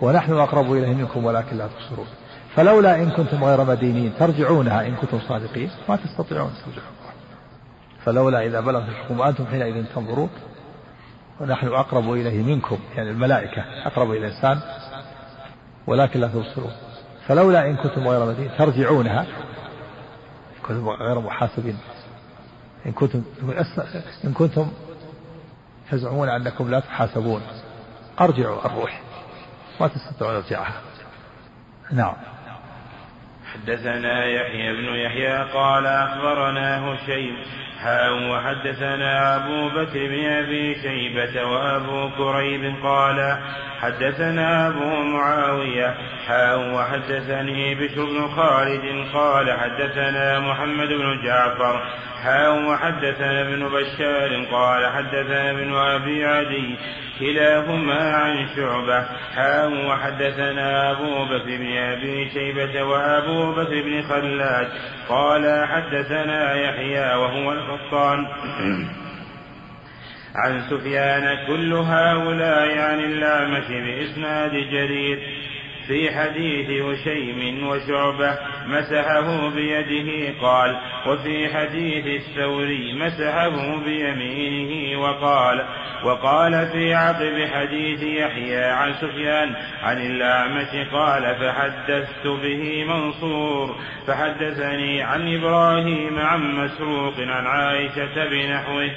S2: ونحن أقرب إليه منكم ولكن لا تبصرون. فلولا إن كنتم غير مدينين ترجعونها إن كنتم صادقين. ما تستطيعون ترجعون. فلولا إذا بلغت الحكم وأنتم حينئذ تنظرون ونحن أقرب إليه منكم يعني الملائكة أقرب إلى الإنسان ولكن لا تبصرون. فلولا إن كنتم غير مدينين ترجعونها كنتم غير محاسبين. إن كنتم إن كنتم تزعمون أنكم لا تحاسبون. أرجعوا الروح. ما تستطيعون إرجاعها. نعم.
S1: حدثنا يحيى بن يحيى قال أخبرنا هشيم حاء وحدثنا أبو بكر بن أبي شيبة وأبو كريب قال حدثنا أبو معاوية حاء وحدثني بشر بن خالد قال حدثنا محمد بن جعفر حاء وحدثنا ابن بشار قال حدثنا ابن أبي عدي كلاهما عن شعبة. حاء وحدثنا أبو بكر بن أبي شيبة وأبو بكر بن خلاد قال حدثنا يحيى وهو القطان عن سفيان كل هؤلاء عن الأعمش بإسناد جرير. في حديث هشيم وشعبة مسحه بيده قال وفي حديث الثوري مسحه بيمينه وقال وقال في عقب حديث يحيى عن سفيان عن الأعمش قال فحدثت به منصور فحدثني عن إبراهيم عن مسروق عن عائشة بنحوه.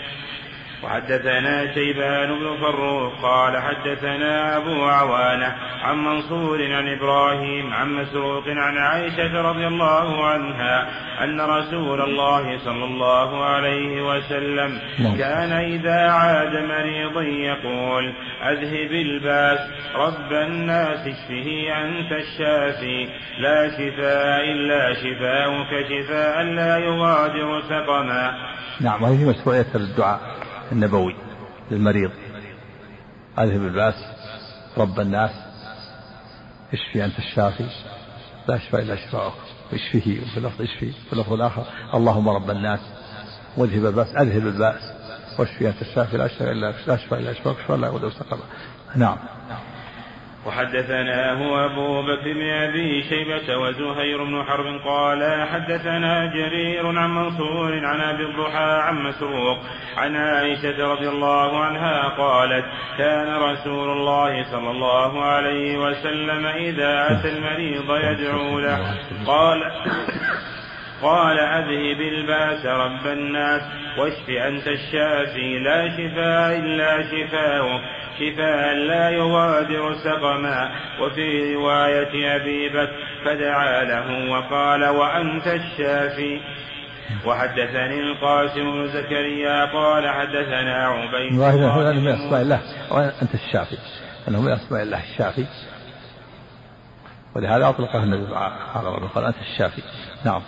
S1: وحدثنا شيبان بن فروخ قال حدثنا أبو عوانة عن منصور عن إبراهيم عن مسروق عن عائشة رضي الله عنها أن رسول الله صلى الله عليه وسلم نعم. كان إذا عاد مريضا يقول أذهب الباس رب الناس اشفه أنت الشافي. لا شفاء إلا شفاؤك شفاء لا يغادر سقما.
S2: نعم هذه مشروعية الدعاء. النبوي للمريض. أذهب الباس رب الناس. اشفي أنت الشافي؟ لا شفاء إلا شفاءك. اشفيه وفي اللفظ اشفي في اللفظ الآخر. اللهم رب الناس. واذهب الباس أذهب الباس واشفي أنت الشافي؟ لا شفاء إلا لا شفاء إلا شفاءك. شفاء لا يغادر سقما نعم.
S1: وحدثناه أبو بكر بن أبي شيبة وزهير بن حرب قال حدثنا جرير عن منصور عن أبي الضحى عن مسروق عن عائشة رضي الله عنها قالت كان رسول الله صلى الله عليه وسلم إذا أتى المريض يدعو له. قال قال أذهب الباس رب الناس واشف أنت الشافي. لا شفاء إلا شفاؤك. شفاء لا يغادر سقما. وفي رواية أبي بكر فدعا له وقال وأنت الشافي. وحدثني القاسم بن زكريا قال حدثنا عبيد
S2: الله من أسماء الله. وأنت الشافي. أنه من أسماء الله الشافي. ولهذا أطلقه النبي عليه الصلاة قال أنت الشافي. نعم.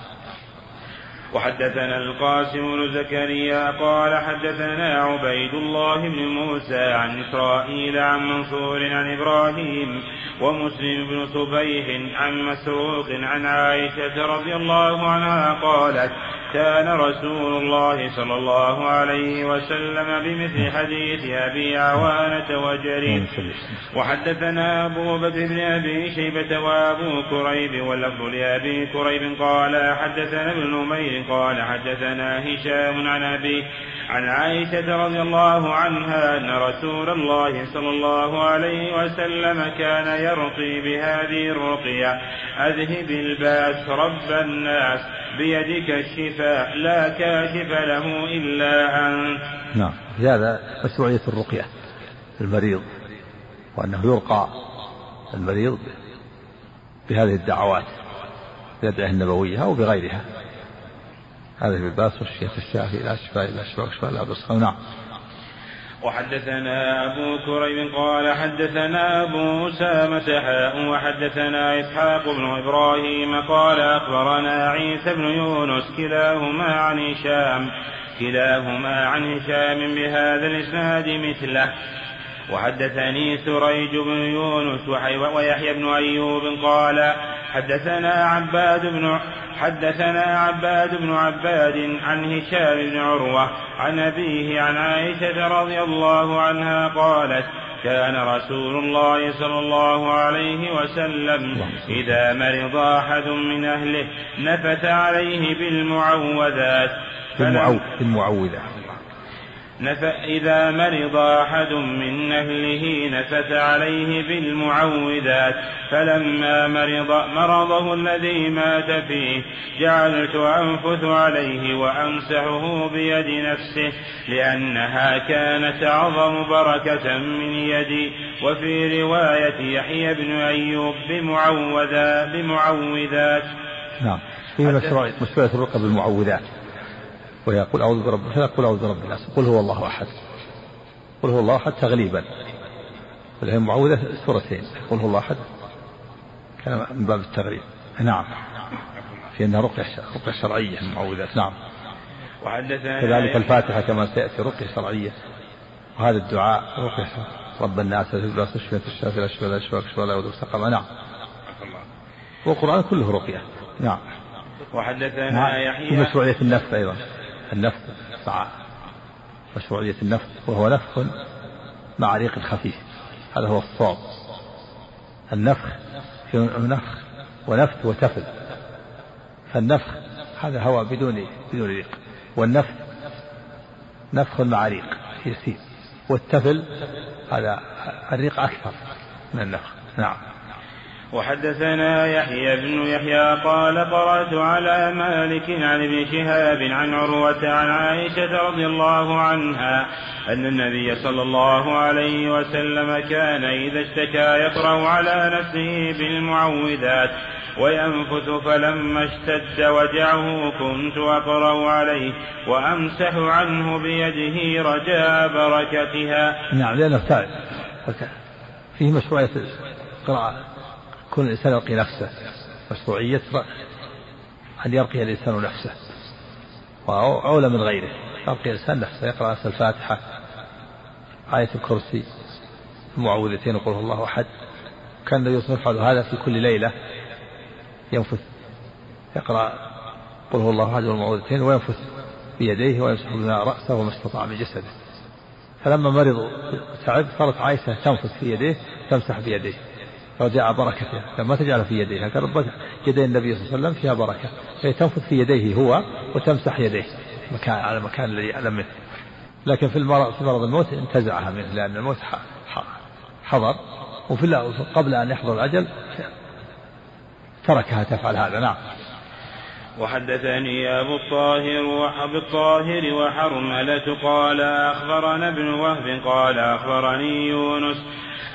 S1: وحدثنا القاسم بن زكريا قال حدثنا عبيد الله بن موسى عن إسرائيل عن منصور عن إبراهيم ومسلم بن صبيح عن مسروق عن عائشة رضي الله عنها قالت كان رسول الله صلى الله عليه وسلم بمثل حديث أبي عوانة وجرير. وحدثنا أبو بكر بن أبي شيبة وأبو كريب واللفظ لأبي كريب قال حدثنا ابن نمير قال حدثنا هشام عن أبي عن عائشة رضي الله عنها أن رسول الله صلى الله عليه وسلم كان يرقي بهذه الرقية. أذهب الباس رب الناس بيدك الشفاء لا كاشف له إلا أنت.
S2: نعم هذا مشروعية الرقية المريض وأنه يرقى المريض بهذه الدعوات بيده النبوية أو بغيرها. هذا في الباس والشيخ الشافي لا شفاء إلا شفاء شفاء لا بس نعم.
S1: وحدثنا أبو كريب قال حدثنا أبو أسامة حاء وحدثنا إسحاق بن إبراهيم قال أخبرنا عيسى بن يونس كلاهما عن هشام كلاهما عن هشام بهذا الإسناد مثله. وحدثني سريج بن يونس ويحيى بن أيوب قال حدثنا عباد بن حدثنا عباد بن عباد عن هشام بن عروة عن أبيه عن عائشة رضي الله عنها قالت كان رسول الله صلى الله عليه وسلم إذا مرض أحد من أهله نفث عليه بالمعوذات.
S2: بالمعوذ بالمعوذات
S1: إذا مرض أحد من أهله نفث عليه بالمعوذات. فلما مرض مرضه الذي مات فيه جعلت أنفث عليه وأمسحه بيد نفسه لأنها كانت أعظم بركة من يدي وفي رواية يحيى بن أيوب بمعوذات بمعوذات.
S2: نعم. في مشروع الرقى بالمعوذات. ويقول أعوذ برب فيقول أعوذ برب الناس. قل هو الله أحد. قل هو الله أحد تغليبا. فهي معوذة سورتين. قل هو الله أحد. كان من باب التغليب. نعم. في أنها رقية رقية شرعية المعوذات نعم. وحدثنا كذلك الفاتحة كما سيأتي رقية شرعية. وهذا الدعاء رقية رب الناس. لا تشفي الشافي لا شفي لا شفي ولا يود سقما نعم. والقرآن كله رقية. نعم.
S1: وحدثنا نعم. يحيى
S2: مشروعية النفس أيضا. النفخ مع مشروعية النفخ وهو نفخ مع ريق خفيف. هذا هو الصواب. النفخ في نفخ ونفث وتفل فالنفخ هذا هواء بدون بدون ريق. والنفث نفخ مع ريق يسير والتفل هذا الريق أكثر من النفخ. نعم.
S1: وحدثنا يحيى بن يحيى قال قرأت على مالك عن ابن شهاب عن عروة عن عائشة رضي الله عنها أن النبي صلى الله عليه وسلم كان إذا اشتكى يقرأ على نفسه بالمعوذات وينفث فلما اشتد وجعه كنت أقرأ عليه وأمسح عنه بيده رجاء بركتها.
S2: نعم لأنه فيه مشروعية قراءة كل الإنسان يرقي نفسه مشروعية أن يرقي الإنسان نفسه. وأولى من غيره. يرقي الإنسان نفسه يقرأ نفس الفاتحة آية الكرسي المعوذتين وقل الله أحد. كان النبي صلى الله عليه وسلم هذا في كل ليلة. ينفث. يقرأ قل هو الله أحد والمعوذتين وينفث بيديه ويمسح بما رأسه وما استطاع من جسده. فلما مرض تعب صارت عائشة تنفث في يديه تمسح بيديه. رجاء بركتها لما تجعل في يديها كان يدي النبي صلى الله عليه وسلم فيها بركة. فهي تنفث في يديه هو وتمسح يديه مكان على المكان الذي ألم منه. لكن في المرض في مرض الموت انتزعها منه لأن الموت حضر. وفي قبل أن يحضر الأجل تركها تفعل هذا. نعم.
S1: وحدثني أبو الطاهر وأبو الطاهر وحرملة قال أخبرنا ابن وهب قال أخبرني يونس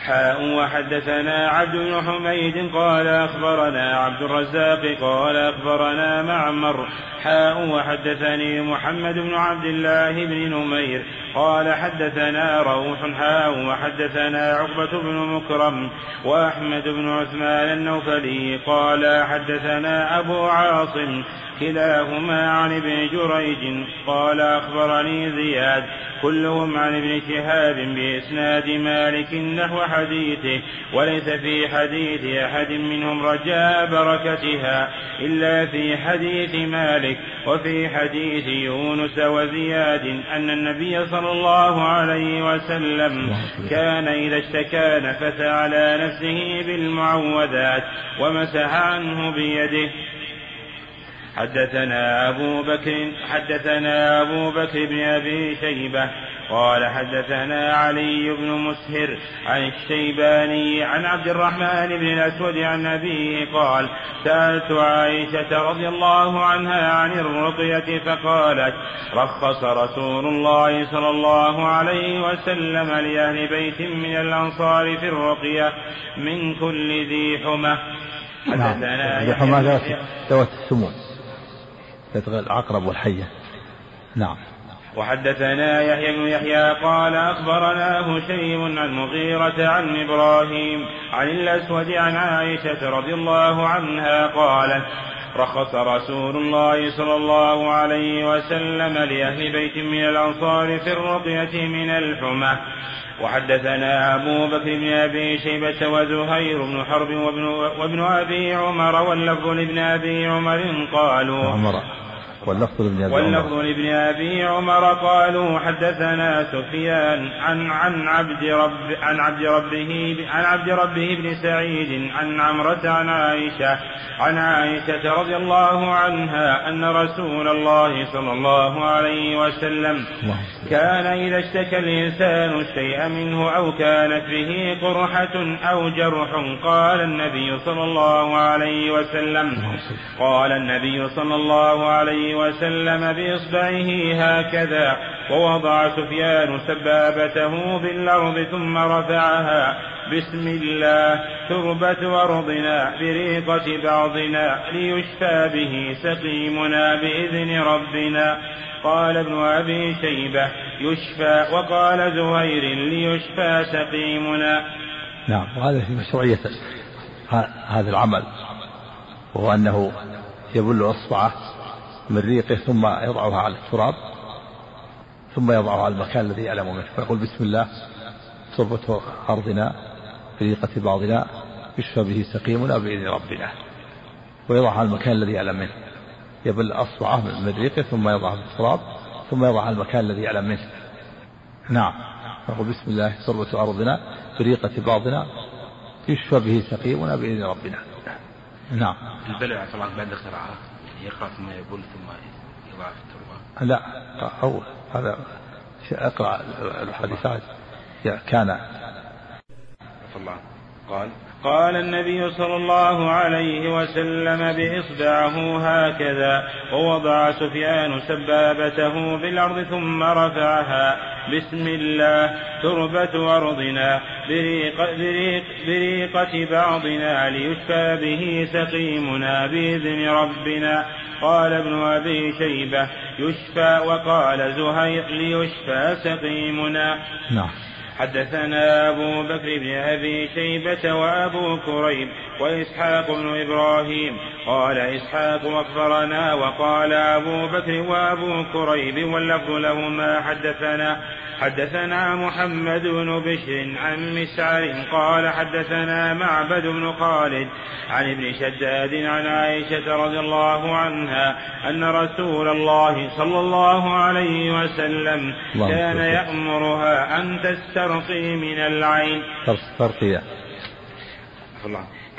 S1: حاء وحدثنا عبد بن حميد قال أخبرنا عبد الرزاق قال أخبرنا معمر حاء وحدثني محمد بن عبد الله بن نمير قال حدثنا روح حاء وحدثنا عقبة بن مكرم وأحمد بن عثمان النوفلي قال حدثنا أبو عاصم كلاهما عن ابن جريج قال أخبرني زياد كلهم عن ابن شهاب بإسناد مالك نحو حديثه وليس في حديث أحد منهم رجاء بركتها إلا في حديث مالك وفي حديث يونس وزياد أن النبي صلى الله عليه وسلم كان إذا اشتكى نفث على نفسه بالمعوذات ومسح عنه بيده حدثنا أبو بكر حدثنا أبو بكر بن أبي شيبة قال حدثنا علي بن مسهر عن الشيباني عن عبد الرحمن بن الأسود عن أبيه قال سألت عائشة رضي الله عنها عن الرقية فقالت رخص رسول الله صلى الله عليه وسلم لأهل بيت من الأنصار في الرقية من كل ذي حمى.
S2: حدثنا ذي حمى ذوات السموم العقرب والحية. نعم.
S1: وحدثنا يحيى بن يحيى قال أخبرنا هشيم عن مغيرة عن إبراهيم عن الأسود عن عائشة رضي الله عنها قالت رخص رسول الله صلى الله عليه وسلم لأهل بيت من الأنصار في الرقية من الحمى. وحدثنا أبو بكر بن أبي شيبة وزهير بن حرب وابن, وابن أبي عمر واللفظ لابن أبي عمر قالوا
S2: عمر. واللفظ لابن أبي
S1: واللفظ لابن أبي عمر قالوا حدثنا سفيان عن عن عبد رب عن عبد ربه عن عبد ربه بن سعيد عن عمرة عن عائشة عن عائشة رضي الله عنها أن رسول الله صلى الله عليه وسلم كان إذا اشتكى الإنسان الشيء منه أو كانت به قرحة أو جرح قال النبي صلى الله عليه وسلم قال النبي صلى الله عليه وسلم بإصبعه هكذا ووضع سفيان سبابته بالأرض ثم رفعها. بسم الله تربة أرضنا بريقة بعضنا ليشفى به سقيمنا بإذن ربنا. قال ابن أبي شيبة يشفى وقال زهير ليشفى سقيمنا.
S2: نعم وهذا في مشروعية هذا العمل وهو أنه يبل إصبعه من ريقه ثم يضعها على التراب ثم يضعها على المكان الذي يعلم منه. فيقول بسم الله تربة أرضنا بريقة بعضنا يشفى به سقيمنا بإذن ربنا. ويضعها على المكان الذي يعلم منه. يبل أصبعه من ريقه ثم يضعها في التراب ثم يضعها على المكان الذي يعلم منه. نعم. يقول بسم الله تربة أرضنا بريقة بعضنا يشفى به سقيمنا بإذن ربنا. نعم.
S1: البلع طبعا بعد اختراعها يقرأ ثم يبل ثم يضع في التربة؟
S2: لا أول هذا أقرأ الحديثات. كان.
S1: الله. قال قال النبي صلى الله عليه وسلم بإصبعه هكذا ووضع سفيان سبابته بالأرض ثم رفعها. بسم الله تربة أرضنا بريق بريق بريقة بعضنا ليشفى به سقيمنا بإذن ربنا. قال ابن أبي شيبة يشفى وقال زهير ليشفى سقيمنا.
S2: نعم.
S1: حدثنا أبو بكر بن أبي شيبة وأبو كريب وإسحاق بن إبراهيم. قال إسحاق أخبرنا وقال أبو بكر وأبو كريب واللفظ لهما حدثنا. حدثنا محمد بن بشر عن مسعر. قال حدثنا معبد بن خالد عن ابن شداد عن عائشة رضي الله عنها أن رسول الله صلى الله عليه وسلم كان يأمرها أن تسترقي من العين.
S2: تسترقي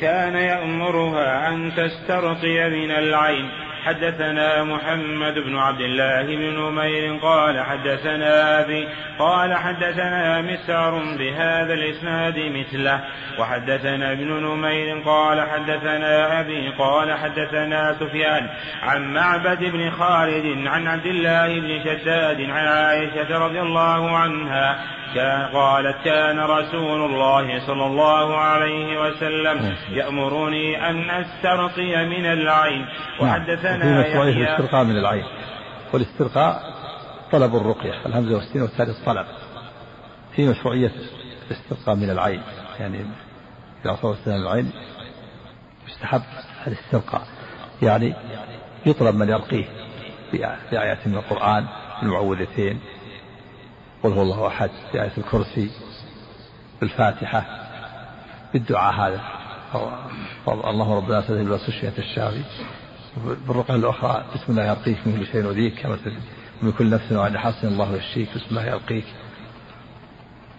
S1: كان يأمرها أن تسترقي من العين. حدثنا محمد بن عبد الله بن نمير قال حدثنا أبي قال حدثنا مسعر بهذا الإسناد مثله. وحدثنا ابن نمير قال حدثنا أبي قال حدثنا سفيان عن معبد بن خالد عن عبد الله بن شداد عن عائشة رضي الله عنها قالت كان رسول الله صلى الله عليه وسلم يأمرني أن أسترقي من العين. نعم. وحدثنا
S2: في مشروعية الاسترقاء من العين. والاسترقاء طلب الرقية الهمزة والسين والثالث طلب. في مشروعية الاسترقاء من العين. يعني إذا أصاب من العين يستحب الاسترقاء. يعني يطلب من يرقيه بآيات من القرآن المعوذتين قل هو الله أحد في آية الكرسي بالفاتحة بالدعاء هذا. اللهم ربنا سدد بس الشيء الشافي بالرقعة الأخرى بسم الله يرقيك من كل شيء يؤذيك كما من كل نفس وعند حسن الله يشفيك بسم الله يرقيك.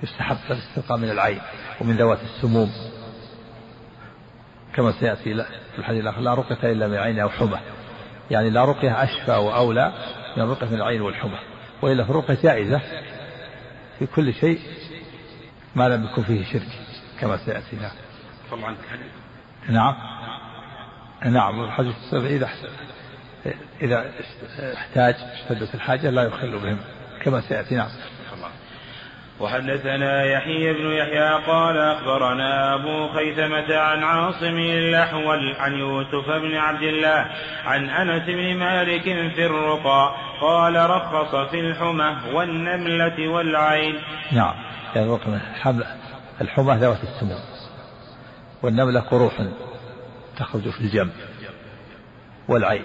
S2: يستحب الاسترقاء من العين ومن ذوات السموم. كما سيأتي في الحديث الآخر لا رقية إلا من عين أو حمى. يعني لا رقية أشفى وأولى من الرقية من العين والحمى. وإلا الرقية جائزة. في كل شيء ما لم يكن فيه شرك كما سيأتي. نعم.
S1: طبعا.
S2: نعم. نعم الحديث إذا إذا احتاج اشتدت الحاجة لا يخل بهم كما سيأتي. نعم.
S1: وحدثنا يحيى بن يحيى قال أخبرنا أبو خيثمة عن عاصم الأحول عن يوسف بن عبد الله عن أنس بن مالك في الرقى قال رخص في الحمى والنملة والعين.
S2: نعم يعني الحمى ذوات السموم والنملة قروح تخرج في الجنب والعين.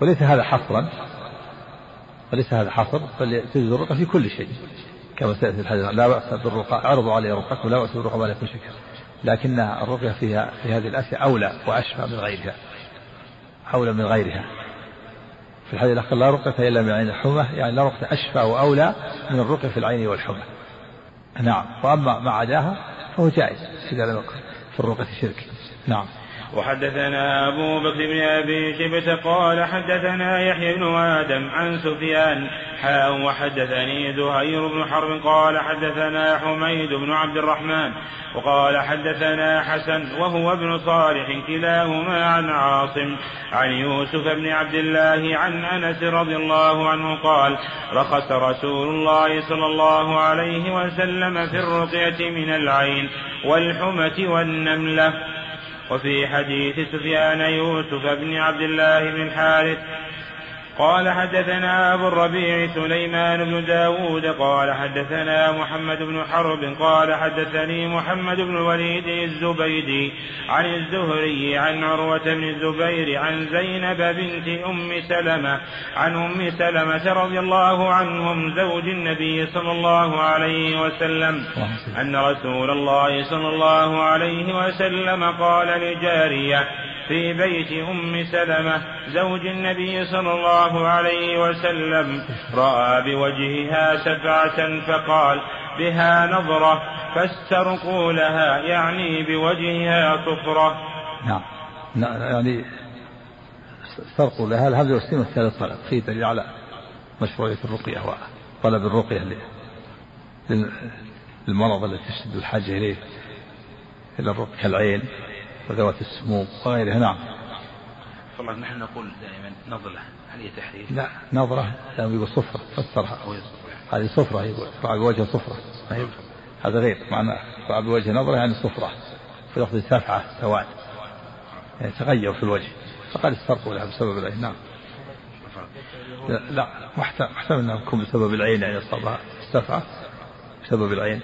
S2: وليس هذا حصرا وليس هذا حصر بل تجوز الرقى في كل شيء. كما سيأتي الحديث لا بأس بالرقى عرضوا عليه رقاكم لا بأس بالرقى ما يكون شكر لكن الرقية فيها في هذه الأشياء أولى وأشفى من غيرها. أولى من غيرها. في الحديث الآخر لا رقية إلا من عين الحمى يعني لا رقية أشفى وأولى من الرقية في العين والحمى. نعم. وأما ما عداها فهو جائز إذا لم يكن في الرقية شرك. نعم.
S1: وحدثنا أبو بكر بن أبي شبة قال حدثنا يحيى بن آدم عن سفيان حاء وحدثني زهير بن حرب قال حدثنا حميد بن عبد الرحمن وقال حدثنا حسن وهو ابن صالح كلاهما عن عاصم عن يوسف بن عبد الله عن أنس رضي الله عنه قال رخص رسول الله صلى الله عليه وسلم في الرقية من العين والحمة والنملة وفي حديث سفيان يوسف بن عبد الله بن الحارث قال حدثنا أبو الربيع سليمان بن داود قال حدثنا محمد بن حرب قال حدثني محمد بن الوليد الزبيدي عن الزهري عن عروة بن الزبير عن زينب بنت أم سلمة عن أم سلمة رضي الله عنهم زوج النبي صلى الله عليه وسلم أن رسول الله صلى الله عليه وسلم قال لجارية في بيت أم سلمة زوج النبي صلى الله عليه وسلم. رأى بوجهها سبعة فقال بها نظرة فاسترقوا لها يعني بوجهها صفرة.
S2: نعم. يعني استرقوا لها. الهمزة والسين والثالث طلب؟ في دليل على مشروعية الرقية وطلب الرقية للمرض الذي تشد الحاجة إليه إلى الرقية كالعين وذوات السموم. وغيرها نعم.
S1: طبعا نحن نقول دائما نظرة. هل هي تحريف؟
S2: لا نظرة. يعني يقول صفرة فسرها. هذه صفرة يقول. رأى بوجه صفرة. هذا غير. معنى رأى بوجه نظرة يعني صفرة. في لفظ سفعة سواد. يعني تغير في الوجه. فقد استرقوا لها بسبب العين. نعم. لا, لا محتمل أنها تكون بسبب العين يعني اصابها السفعة بسبب العين.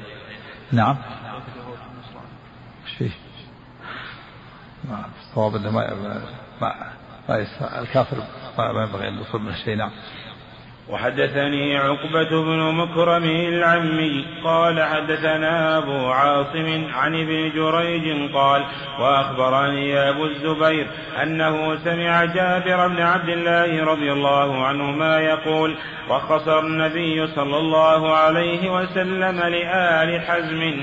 S2: نعم إيش فيه؟ الصواب إنه ما ما, الكافر ما ينبغي أن يصل من الشيء نعم.
S1: وحدثني عقبة بن مكرم العمي قال حدثنا أبو عاصم عن ابن جريج قال وأخبرني أبو الزبير أنه سمع جابر بن عبد الله رضي الله عنهما يقول رخص النبي صلى الله عليه وسلم لآل حزم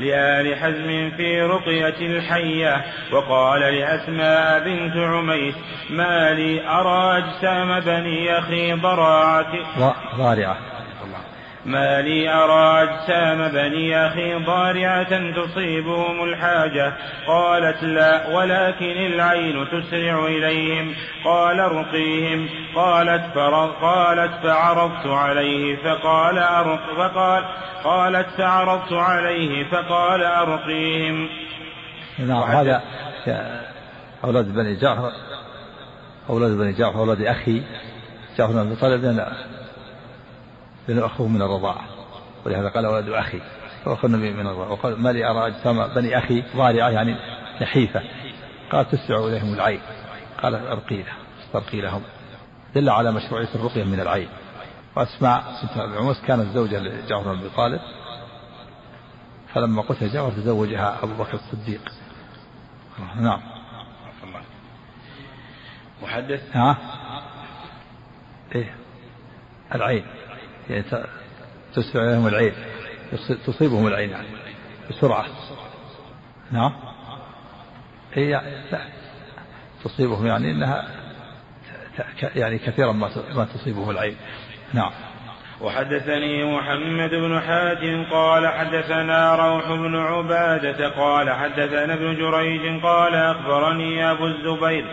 S1: لآل حزم في رقية الحية وقال لأسماء بنت عميس ما لي أرى أجسام بني أخي ضراعة
S2: ضارعة.
S1: ما لي أرى أجسام بني أخي ضارعة تصيبهم الحاجة. قالت لا ولكن العين تسرع إليهم. قال رقيهم قالت قالت فعرضت عليه فقال أرق فقال قالت فعرضت عليه فقال أرقيهم.
S2: نعم هذا أولاد بني جعفر أولاد بني جعفر أولاد أخي جعفر بن أبي طالب لأنه أخوه من الرضاعة. ولهذا قال ولد أخي. فأخو النبي من الرضاعة. وقال ما لي أرى أجسام بني أخي ضارعة يعني نحيفة. قال تسرع إليهم العين. قال أرقي له استرقي لهم. دل على مشروعية الرقية من العين. وأسماء بنت أبي عموس كانت زوجة لجعفر بن أبي طالب. فلما قتل جعفر تزوجها أبو بكر الصديق. نعم.
S1: محدث؟
S2: ها؟ إيه. العين. يعني تسرع لهم العين. تصيبهم العين. يعني بسرعة. نعم. هي لا. تصيبهم يعني إنها يعني كثيرا ما ما تصيبهم العين. نعم.
S1: وحدثني محمد بن حاتم قال حدثنا روح بن عبادة قال حدثنا ابن جريج قال أخبرني أبو الزبير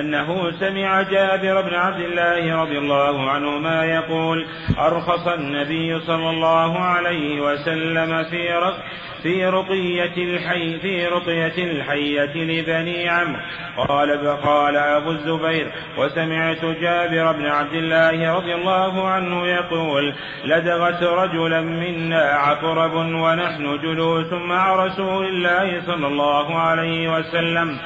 S1: أنه سمع جابر بن عبد الله رضي الله عنهما يقول أرخص النبي صلى الله عليه وسلم في رق في رقية الحي في رقية الحية لبني عمرو. قال قال أبو الزبير وسمعت جابر بن عبد الله رضي الله عنه يقول لدغت رجلا منا عقرب ونحن جلوس مع رسول الله صلى الله عليه وسلم.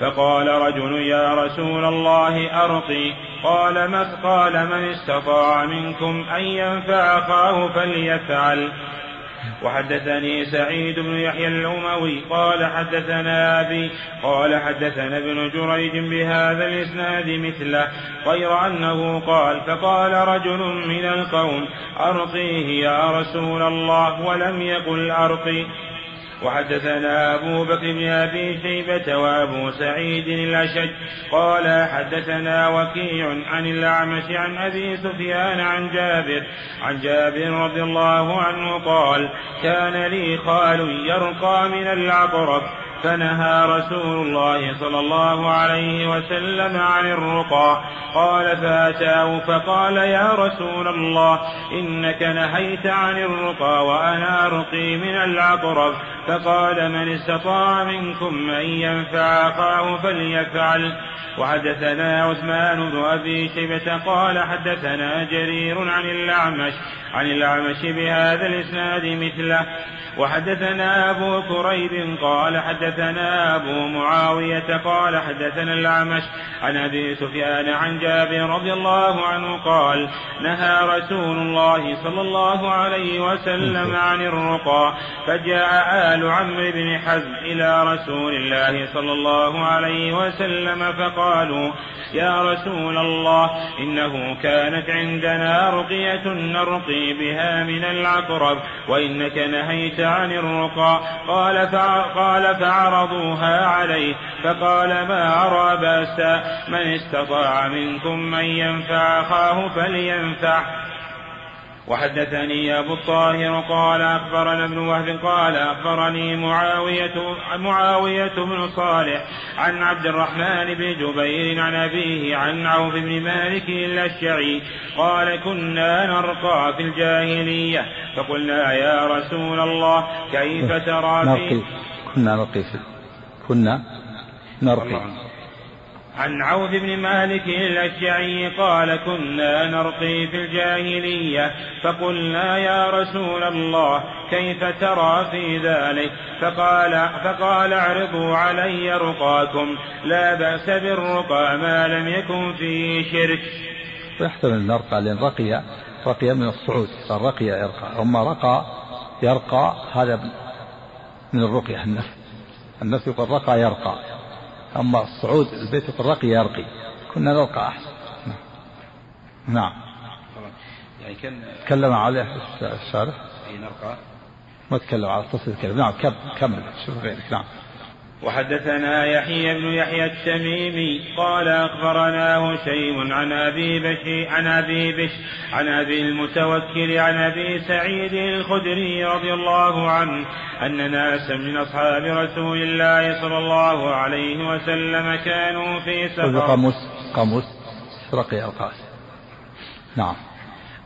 S1: فقال رجل يا رسول الله أرقي. قال من قال من استطاع منكم أن ينفع أخاه فليفعل. وحدثني سعيد بن يحيى الأموي. قال حدثنا أبي قال حدثنا ابن جريج بهذا الإسناد مثله غير أنه قال فقال رجل من القوم أرقيه يا رسول الله ولم يقل أرقي. وحدثنا أبو بكر بن أبي شيبة وأبو سعيد الأشج قال حدثنا وكيع عن الأعمش عن أبي سفيان عن جابر عن جابر رضي الله عنه قال كان لي خال يرقى من العقرب فنهى رسول الله صلى الله عليه وسلم عن الرقى. قال فأتاه فقال يا رسول الله إنك نهيت عن الرقى وأنا أرقي من العقرب. فقال من استطاع منكم أن ينفع أخاه فليفعل. وحدثنا عثمان بن أبي شيبة قال حدثنا جرير عن الأعمش عن الأعمش بهذا الإسناد مثله. وحدثنا أبو كريب قال حدثنا أبو معاوية قال حدثنا الأعمش عن أبي سفيان عن جابر رضي الله عنه قال نهى رسول الله صلى الله عليه وسلم عن الرقى فجاء آل عمرو بن حزم إلى رسول الله صلى الله عليه وسلم فقالوا يا رسول الله إنه كانت عندنا رقية نرقي. بها من العقرب وإنك نهيت عن الرقى. قال قال فعرضوها عليه فقال ما أرى بأسا؟ من استطاع منكم من ينفع أخاه فلينفع. وحدثني أبو الطاهر قال أخبرنا ابن وهب قال أخبرني معاوية معاوية بن صالح عن عبد الرحمن بن جبير عن أبيه عن عوف بن مالك الأشعري قال كنا نرقى في الجاهلية فقلنا يا رسول الله كيف ترى في
S2: كنا نرقي في كنا نرقي.
S1: عن عوف بن مالك الأشعري قال كنا نرقي في الجاهلية فقلنا يا رسول الله كيف ترى في ذلك؟ فقال فقال اعرضوا علي رقاكم لا بأس بالرقى ما لم يكن فيه شرك.
S2: ويحتمل أن نرقى لأن رقي رقي من الصعود قال رقي يرقى أما رقى يرقى هذا من الرقية النفس النفس يقول رقى يرقى. أما الصعود البيت يقول رقي يرقي كنا نرقى أحسن. نعم. يعني كان تكلم عليه الشارع أي نرقى. ما تكلم على تصل الكلام. نعم كمل. شوف غيرك. نعم.
S1: وحدثنا يحيى بن يحيى التميمي قال اخبرنا هشيم عن أبي بشي عن أبي بش عن أبي المتوكل عن أبي سعيد الخدري رضي الله عنه أن ناسا من أصحاب رسول الله صلى الله عليه وسلم كانوا في سفر.
S2: قاموس قاموس رقي القاسم نعم.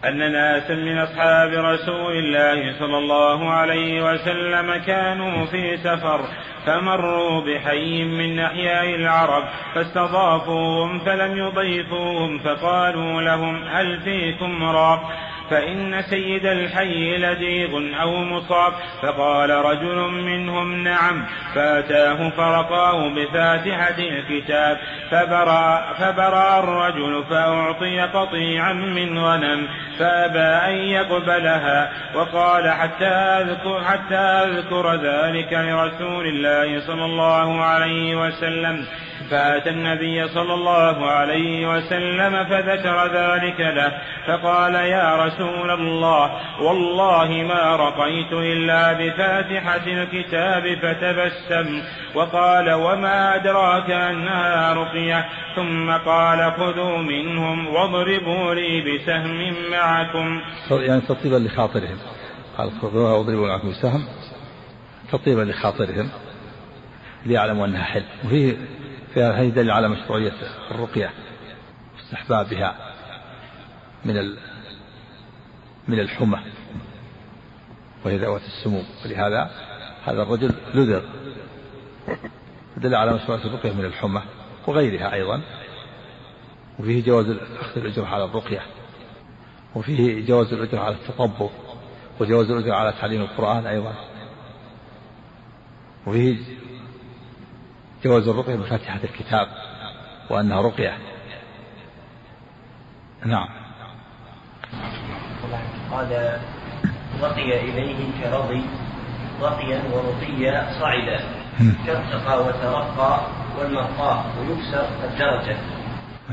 S1: أن ناسا من أصحاب رسول الله صلى الله عليه وسلم كانوا في سفر. فمروا بحي من أحياء العرب فاستضافوهم فلم يضيفوهم فقالوا لهم هل فيكم راب فإن سيد الحي لديغ أو مصاب فقال رجل منهم نعم. فأتاه فرقاه بفاتحة الكتاب. فبرأ, فبرأ الرجل فأعطي قطيعا من غنم فأبى أن يقبلها وقال حتى أذكر, حتى أذكر ذلك لرسول الله صلى الله عليه وسلم. فأتى النبي صلى الله عليه وسلم فذكر ذلك له فقال يا رسول الله والله ما رقيت إلا بفاتحة الكتاب فتبسم وقال وما أدراك أنها رقية ثم قال خذوا منهم واضربوا لي بسهم معكم
S2: يعني تطيبا لخاطرهم. قال خذوها واضربوا معكم بسهم. تطيبا لخاطرهم ليعلموا أنها حل وفيه فهذا دليل على مشروعية الرقية واستحبابها من من الحمى وهي ذوات السموم. ولهذا هذا الرجل لذر. دل على مشروعية الرقية من الحمى وغيرها أيضا. وفيه جواز أخذ الأجر على الرقية. وفيه جواز الأجر على التطبب وجواز الأجر على تعليم القرآن أيضا. وفيه جواز الرقية بفاتحة الكتاب وأنها رقية. نعم.
S3: قال رقي إليه كرضي رقيا ورقيا صعدا. كارتقى وترقى والمرقى ويكسر الدرجة.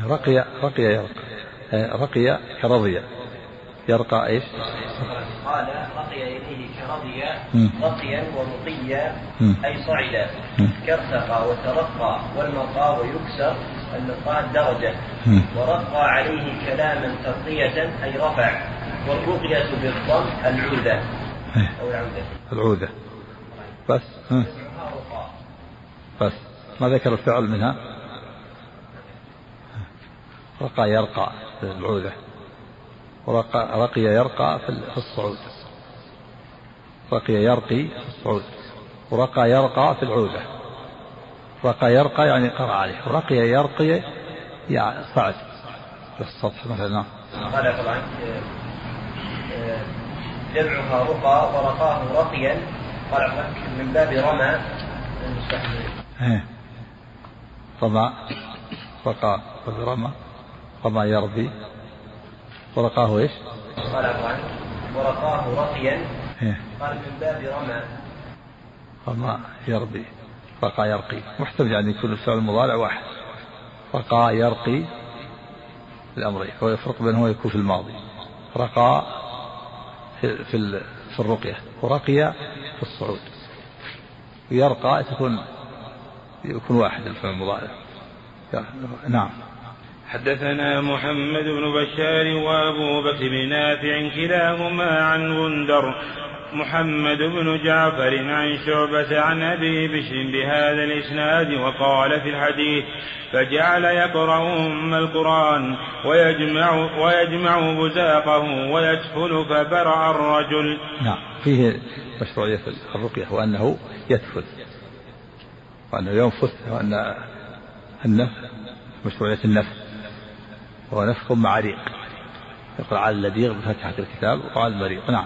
S2: رقي رقي يرقى. رقي كرضي يرقى إيش؟
S3: قال رقي اليه كرضي رقيا ورقيا أي صعدا كارتقى وترقى والمرقى ويكسر المرقى درجه ورقى عليه كلاما ترقية أي رفع. والرقية بالضم العودة. أو العودة.
S2: العودة. بس. بس. ما ذكر الفعل منها؟ رقى يرقى العودة. رقي يرقى في الصعود. رقي يرقي في الصعود. ورقى يرقى في العودة. رقى يرقى يعني قرأ عليه. ورقي يرقي يعني صعد. في السطح مثلا.
S3: قال طبعا جمعها رقى ورقاه رقيا. قال من باب رمى.
S2: رمى. رقى. رمى رمى يربي ورقاه إيش؟
S3: قال ورقاه رقيا. إيه. قال من باب رمى.
S2: رمى يربي رقى يرقي. محتمل يعني يكون الفعل المضارع واحد. رقى يرقي الأمرين هو يفرق بينه يكون في الماضي. رقى في في, في الرقية ورقي في الصعود. ويرقى تكون يكون واحد الفعل المضارع. نعم.
S1: حدثنا محمد بن بشار وابو بكر بن نافع كلاهما عن غندر محمد بن جعفر عن شعبة عن أبي بشر بهذا الإسناد وقال في الحديث فجعل يقرأ أم القرآن ويجمع ويجمع بزاقه ويدفل فبرع الرجل.
S2: نعم فيه مشروعية الرقية وأنه يدفل وأنه ينفث وأن النفس مشروعية النفس. هو نفخ مع ريق يقرأ على اللديغ بفتحة الكتاب وعلى المريق نعم.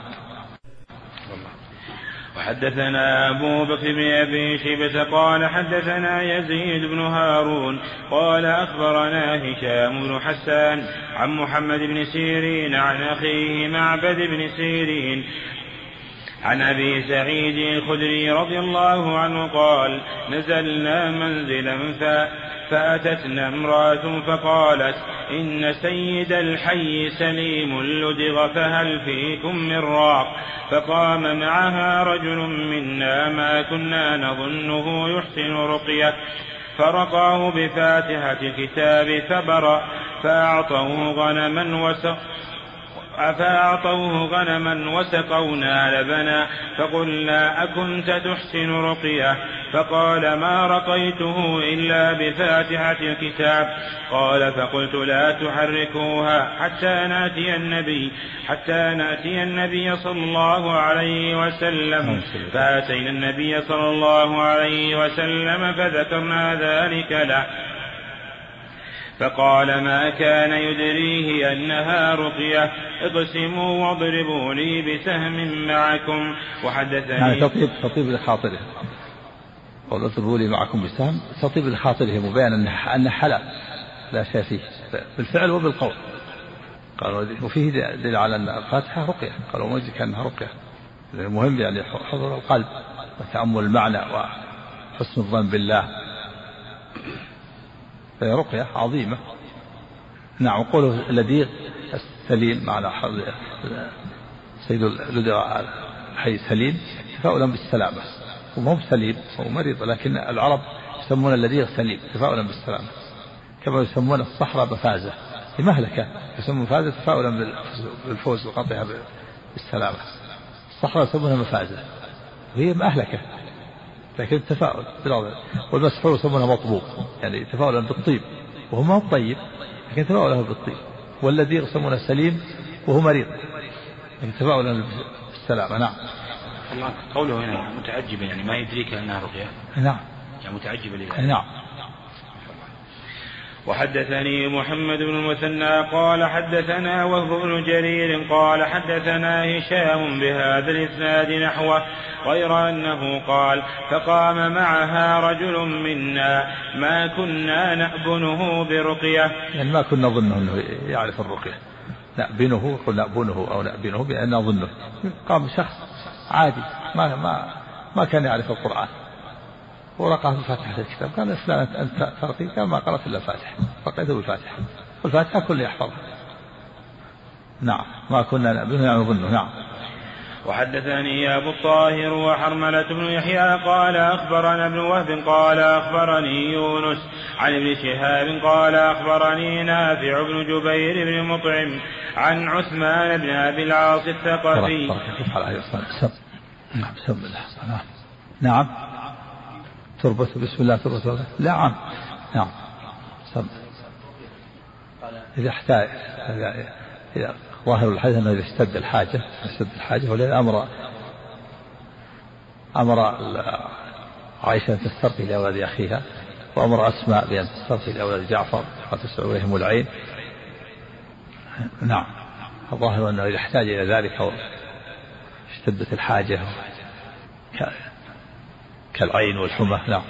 S1: وحدثنا أبو بكر بن أبي شيبة قال حدثنا يزيد بن هارون قال أخبرنا هشام بن حسان عن محمد بن سيرين عن أخيه معبد بن سيرين عن أبي سعيد الخدري رضي الله عنه قال نزلنا منزلا فاتتنا امراه فقالت إن سيد الحي سليم لدغ فهل فيكم من راق؟ فقام معها رجل منا ما كنا نظنه يحسن رقية. فرقاه بفاتحة الكتاب فبرأ فأعطوه غنما وسق فأعطوه غنما وسقونا لبنا فقلنا أكنت تحسن رقية فقال ما رقيته إلا بفاتحة الكتاب قال فقلت لا تحركوها حتى ناتي النبي حتى ناتي النبي صلى الله عليه وسلم فأتينا النبي صلى الله عليه وسلم فذكرنا ذلك له فقال ما كان يدريه أنها رقية. اقسموا واضربوا لي بسهم معكم. وحدثني
S2: يعني تطيب تطيب لخاطره. قول اضربوا لي معكم بسهم. تطيب لخاطره مبين أن أن حلال. لا شيء فيه. بالفعل وبالقول. قالوا وفيه دليل على أن الفاتحة رقية. قالوا ما يدرك أنها رقية. المهم يعني حضور القلب وتأمل المعنى وحسن الظن بالله. رقية عظيمة. نعم قوله الذي السليم معنى سيد الحي سليم تفاؤلا بالسلامة. هو سليم هو مريض لكن العرب يسمون الذي سليم تفاؤلا بالسلامة. كما يسمون الصحراء مفازة هي مهلكة يسمون مفازة تفاؤلا بالفوز وقطعها بالسلامة. الصحراء يسمونها مفازة وهي مهلكة لكن التفاؤل والمسحور يسمونه مطبوب يعني تفاؤلا بالطيب وهو ما هو طيب لكن تفاؤله بالطيب. والذي يسمونه سليم وهو مريض. لكن تفاؤلا بالسلامة نعم.
S1: قوله هنا متعجبا يعني ما يدريك إنها رقية.
S2: نعم.
S1: يعني متعجبا لذلك.
S2: نعم.
S1: وحدثني محمد بن المثنى قال حدثنا وهو بن جرير قال حدثنا هشام بهذا الإسناد نحوه غير أنه قال فقام معها رجل منا ما كنا نأبنه برقية.
S2: يعني ما كنا نظنه إنه يعرف الرقية. نأبنه قل نأبنه أو نأبنه بأن نظنه. قام شخص عادي ما ما ما كان يعرف القرآن. ورقاه بفاتحة الكتاب. قال فلان أنت ترقي قال ما قرأت إلا الفاتحة. رقيته بالفاتحة. والفاتحة كل يحفظها نعم. ما كنا يعني نظنه نعم.
S1: وحدثني أبو الطاهر وحرملة بن يحيى قال أخبرنا ابن وهب قال أخبرني يونس عن ابن شهاب قال أخبرني نافع بن جبير بن مطعم عن عثمان بن أبي العاص الثقفي.
S2: نعم بسم الله نعم. تربط بسم الله تربط نعم نعم. سم إذا احتاج إذا ظاهر الحديث أنه إذا اشتد الحاجة اشتد الحاجة ولذا أمر أمر عائشة أن تسترقي لأولاد أخيها وأمر أسماء بأن تسترقي لأولاد جعفر وتسع إليهم العين. نعم. الظاهر أنه إذا احتاج إلى ذلك اشتدت الحاجة كالعين والحمى. نعم.